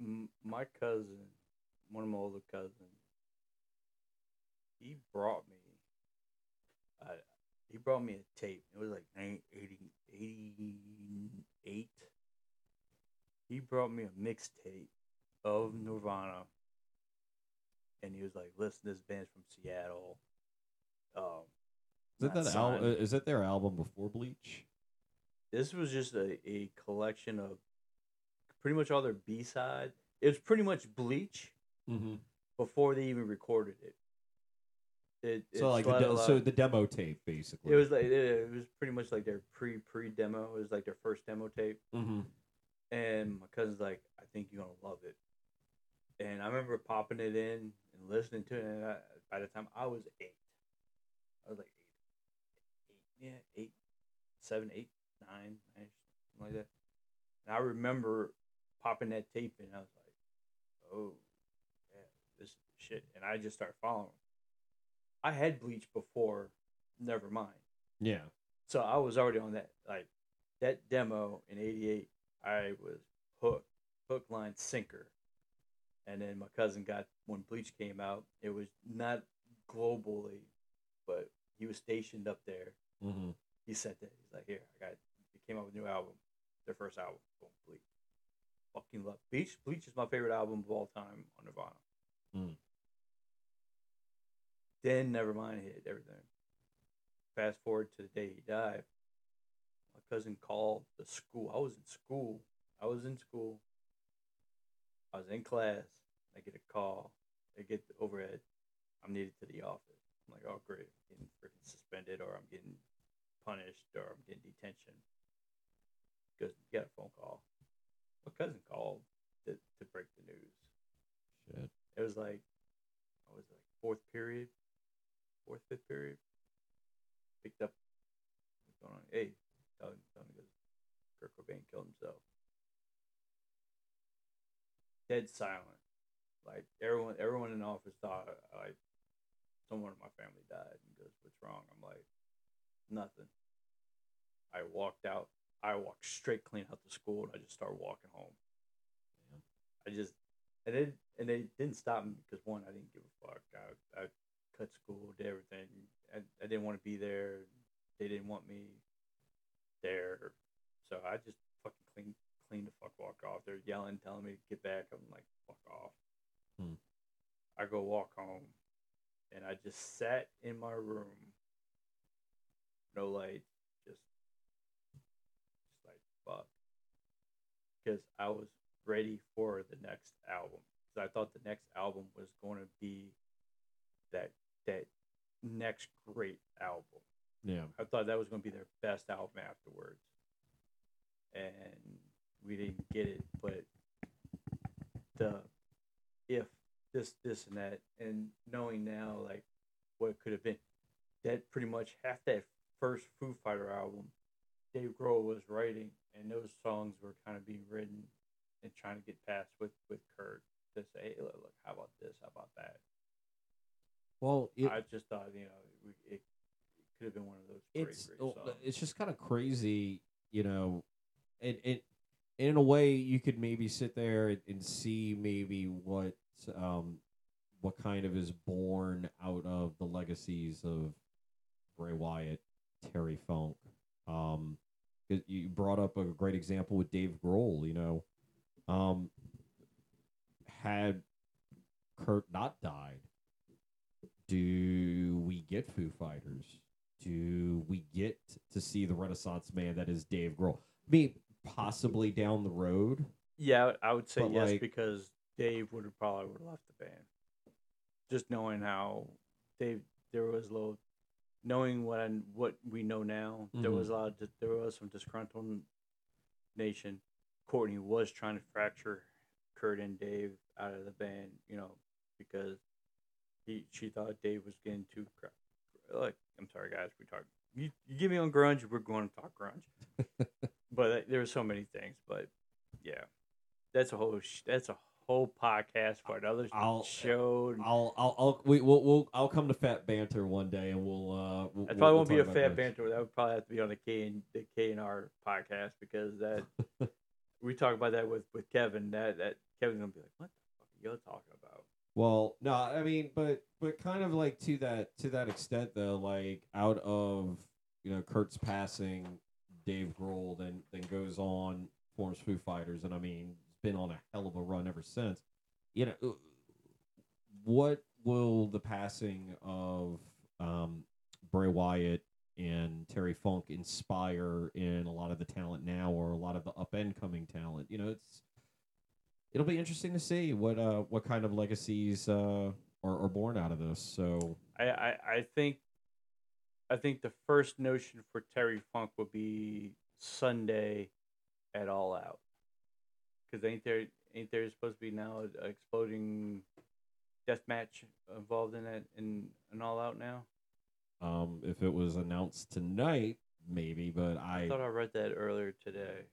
m- my cousin, one of my older cousins, he brought me. Uh, he brought me a tape. It was like 90, 80, 88. He brought me a mixtape of Nirvana, and he was like, "Listen, this band's from Seattle. Um, Is that that al- is that their album before Bleach? this was just a, a collection of pretty much all their B side. It was pretty much Bleach Mm-hmm. before they even recorded it. It, it So like the still had a de- so the demo tape basically. it was like it, it was pretty much like their pre pre demo. It was like their first demo tape. mm-hmm. And my cousin's like, I think you're gonna love it. And I remember popping it in and listening to it. And I, by the time I was eight, I was like eight, eight, yeah, eight, seven, eight, nine, nine, something like that. And I remember popping that tape in. I was like, oh, yeah, this is shit. And I just started following. I had Bleach before, never mind. Yeah. So I was already on that like that demo in '88. I was hooked, hook, line, sinker. And then my cousin got when Bleach came out. It was not globally, but he was stationed up there. Mm-hmm. He sent that. He's like, "Here, I got." He came out with a new album, their first album, boom, Bleach. Fucking love Bleach. Bleach is my favorite album of all time on Nirvana. Mm. Then Nevermind he hit everything. Fast forward to the day he died. My cousin called the school. I was in school. I was in school. I was in class. I get a call. I get the overhead. I'm needed to the office. I'm like, oh great, I'm getting freaking suspended, or I'm getting punished, or I'm getting detention. Because you got a phone call. My cousin called to, to break the news. Shit. It was like, I was like fourth period, fourth fifth period. Picked up, what's going on? Hey, tell him because Kurt Cobain killed himself. Dead silent. Like everyone, everyone in the office thought like someone in my family died. And goes, "What's wrong?" I'm like, "Nothing." I walked out. I walked straight clean out the school, and I just started walking home. I just and they and they didn't stop me because one, I didn't give a fuck. I, I cut school, did everything. I, I didn't want to be there. They didn't want me there, so I just fucking clean clean the fuck walk off. They're yelling, telling me to get back. I'm like, fuck off. Hmm. I go walk home, and I just sat in my room, no light, just just like fuck, because I was ready for the next album. Because I thought the next album was going to be that that next great album. Yeah. I thought that was going to be their best album afterwards, and we didn't get it. But the if this this and that, and knowing now like what it could have been, that pretty much half that first Foo Fighter album, Dave Grohl was writing, and those songs were kind of being written and trying to get past with with Kurt to say, hey, look, look, how about this? How about that? Well, it, I just thought, you know, it, it could have been one of those great, it's great songs. it's just kind of crazy, you know. And it, in a way, you could maybe sit there and, see maybe what um what kind of is born out of the legacies of Bray Wyatt, Terry Funk. Um, you brought up a great example with Dave Grohl. You know, um, had Kurt not died, do we get Foo Fighters? Do we get to see the Renaissance man that is Dave Grohl? I mean, possibly down the road. Yeah, I would say But, yes like- because Dave would have probably would have left the band. Just knowing how Dave, there was a little, knowing what I, what we know now, there was mm-hmm. a lot of there was some disgruntled nation. Courtney was trying to fracture Kurt and Dave out of the band, you know, because he she thought Dave was getting too. Like, I'm sorry, guys, we talk. You, you give me on grunge, we're going to talk grunge. but there were so many things. But yeah, that's a whole sh- that's a whole podcast for another I'll- show. I'll, I'll, I'll, we, we'll, we'll, I'll come to Fat Banter one day, and we'll, uh, we'll, That probably we'll won't be a fat banter. That would probably have to be on the K and the K and R podcast because that we talk about that with with Kevin. That that Kevin's gonna be like, "What the fuck are you talking about?" Well, no, I mean, but but kind of like to that to that extent though, like out of you know Kurt's passing, Dave Grohl then then goes on forms Foo Fighters, and I mean, it's been on a hell of a run ever since. You know, what will the passing of um Bray Wyatt and Terry Funk inspire in a lot of the talent now, or a lot of the up and coming talent. You know, it's it'll be interesting to see what uh what kind of legacies uh are, are born out of this. So I, I, I think I think the first notion for Terry Funk would be Sunday at All Out. Because ain't there ain't there supposed to be now an exploding death match involved in that in an All Out now? um if it was announced tonight, maybe, but I I, thought I read that earlier today.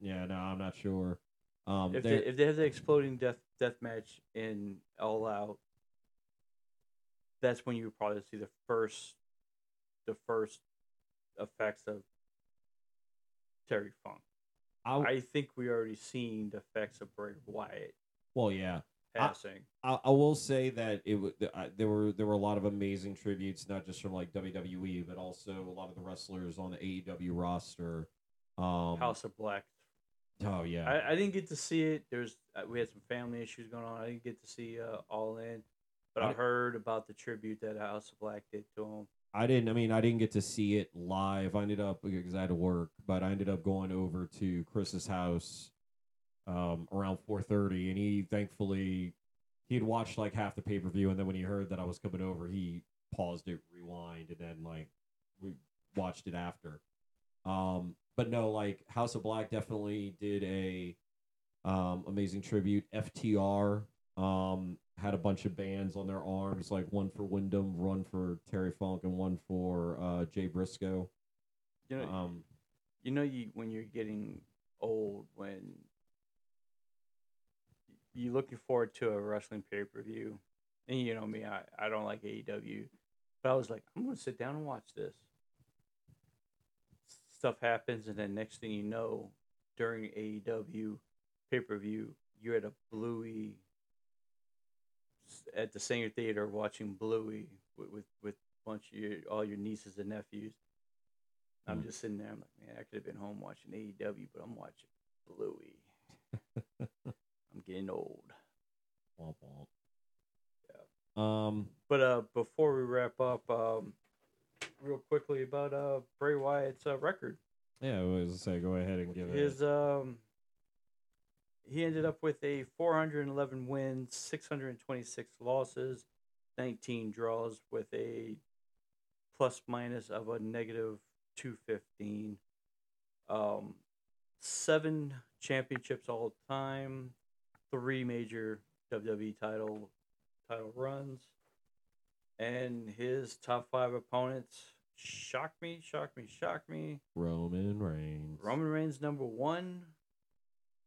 yeah, no, I'm not sure. Um If they, if they have the exploding death death match in All Out, that's when you would probably see the first the first effects of Terry Funk. I, I think we already seen the effects of Bray Wyatt well, yeah. I- passing. I, I will say that it w- I, there were there were a lot of amazing tributes, not just from like WWE, but also a lot of the wrestlers on the AEW roster. Um, House of Black. Oh yeah, I, I didn't get to see it. There's uh, we had some family issues going on. I didn't get to see uh, All In, but I, I- heard about the tribute that House of Black did to him. I didn't. I mean, I didn't get to see it live. I ended up because I had to work, but I ended up going over to Chris's house um, around four thirty, and he thankfully he had watched like half the pay per view, and then when he heard that I was coming over, he paused it, rewind, and then like we watched it after. Um, but no, like House of Black definitely did a um, amazing tribute. FTR um, had a bunch of bands on their arms, like one for Windham, one for Terry Funk, and one for uh, Jay Briscoe. You know, Um, you know, you when you're getting old, when you're looking forward to a wrestling pay per view, and you know me, I, I don't like AEW, but I was like, I'm gonna sit down and watch this. Stuff happens, and then next thing you know, during AEW pay per view, you're at a Bluey at the Saenger Theater watching Bluey with with, with a bunch of your, all your nieces and nephews. I'm Mm. just sitting there. I'm like, man, I could have been home watching AEW, but I'm watching Bluey. I'm getting old. womp womp. Um, But uh, before we wrap up, um, real quickly about uh Bray Wyatt's uh, record. yeah, I was gonna say, go ahead and give it. His um, he ended up with a 411 wins, 626 losses, 19 draws, with a plus minus of a negative 215. Um, seven championships all time, three major WWE title title runs, and his top five opponents shocked me, shocked me, shocked me. Roman Reigns. Roman Reigns number one,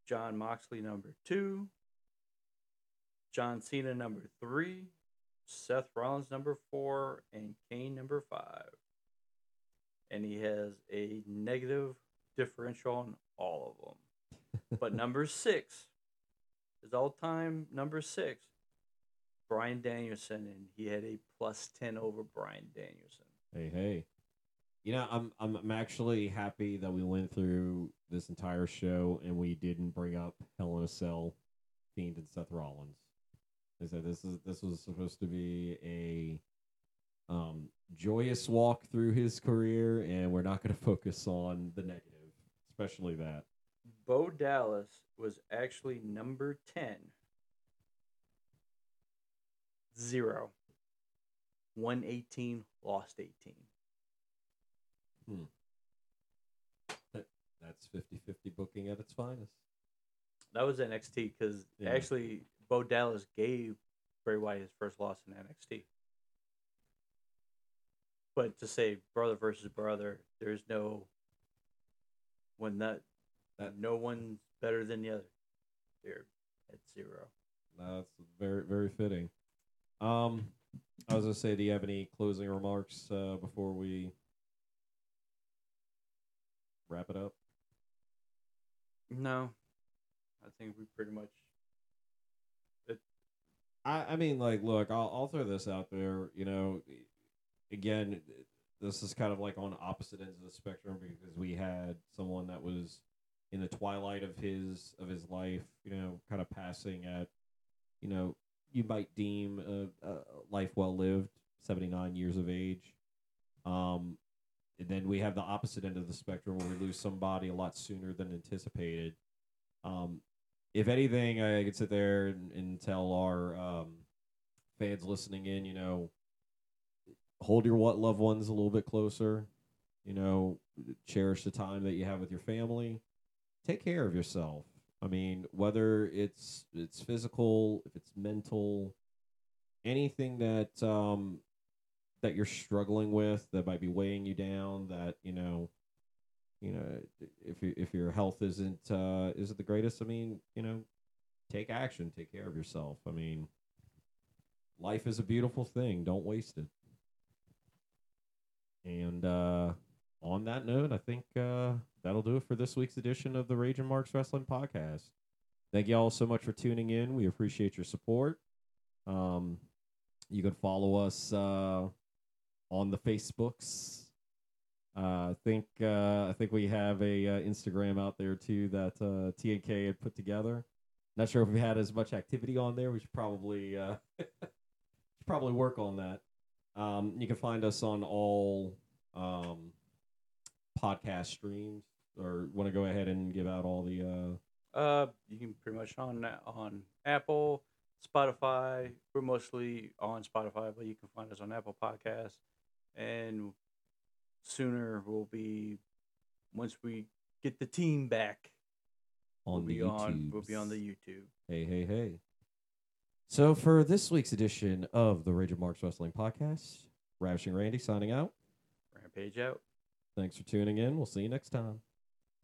Jon Moxley number two, John Cena number three, Seth Rollins number four, and Kane number five. And he has a negative differential on all of them. But number six, his all time number six, Bryan Danielson, and he had a plus 10 over Bryan Danielson. Hey, hey. You know, I'm, I'm I'm actually happy that we went through this entire show and we didn't bring up Hell in a Cell, Fiend and Seth Rollins. I said this is this was supposed to be a um, joyous walk through his career, and we're not going to focus on the negative, especially that. Bo Dallas was actually number 10. Zero. 118, lost 18. That's 50-50 booking at its finest. That was NXT because Yeah. actually Bo Dallas gave Bray Wyatt his first loss in NXT. But to say brother versus brother, there's no when that That- no one's better than the other. They're at zero. That's very very fitting. Um, I was gonna say, do you have any closing remarks uh, before we wrap it up? No, I think we pretty much. I, I mean, like, look, I'll, I'll throw this out there. You know, again, this is kind of like on opposite ends of the spectrum because we had someone that was in the twilight of his of his life. You know, kind of passing at, you know, you might deem a, a life well lived, seventy nine years of age. Um, and then we have the opposite end of the spectrum where we lose somebody a lot sooner than anticipated. Um, if anything, I could sit there and, and tell our um, fans listening in, you know, hold your what loved ones a little bit closer. You know, cherish the time that you have with your family. Take care of yourself. I mean, whether it's it's physical, if it's mental, anything that um, that you're struggling with that might be weighing you down, that you know, you know, if you, if your health isn't uh, isn't the greatest, I mean, you know, take action, take care of yourself. I mean, life is a beautiful thing. Don't waste it. And uh, on that note, I think uh, that'll do it for this week's edition of the rage and Marks Wrestling Podcast. Thank you all so much for tuning in. We appreciate your support. Um, you can follow us uh, on the Facebooks. Uh, I think uh, I think we have a uh, Instagram out there too that uh, TNK had put together. Not sure if we had as much activity on there. We should probably uh, should probably work on that. Um, you can find us on all um, podcast streams. Or want to go ahead and give out all the uh, Uh, you can pretty much on on Apple, Spotify. We're mostly on Spotify, but you can find us on Apple Podcasts. And sooner we'll be once we get the team back. on we'll the be on. We'll be on the YouTube. Hey, hey, hey. So for this week's edition of the Rage of Marks Wrestling Podcast, Ravishing Randy signing out. Rampage out. Thanks for tuning in. We'll see you next time.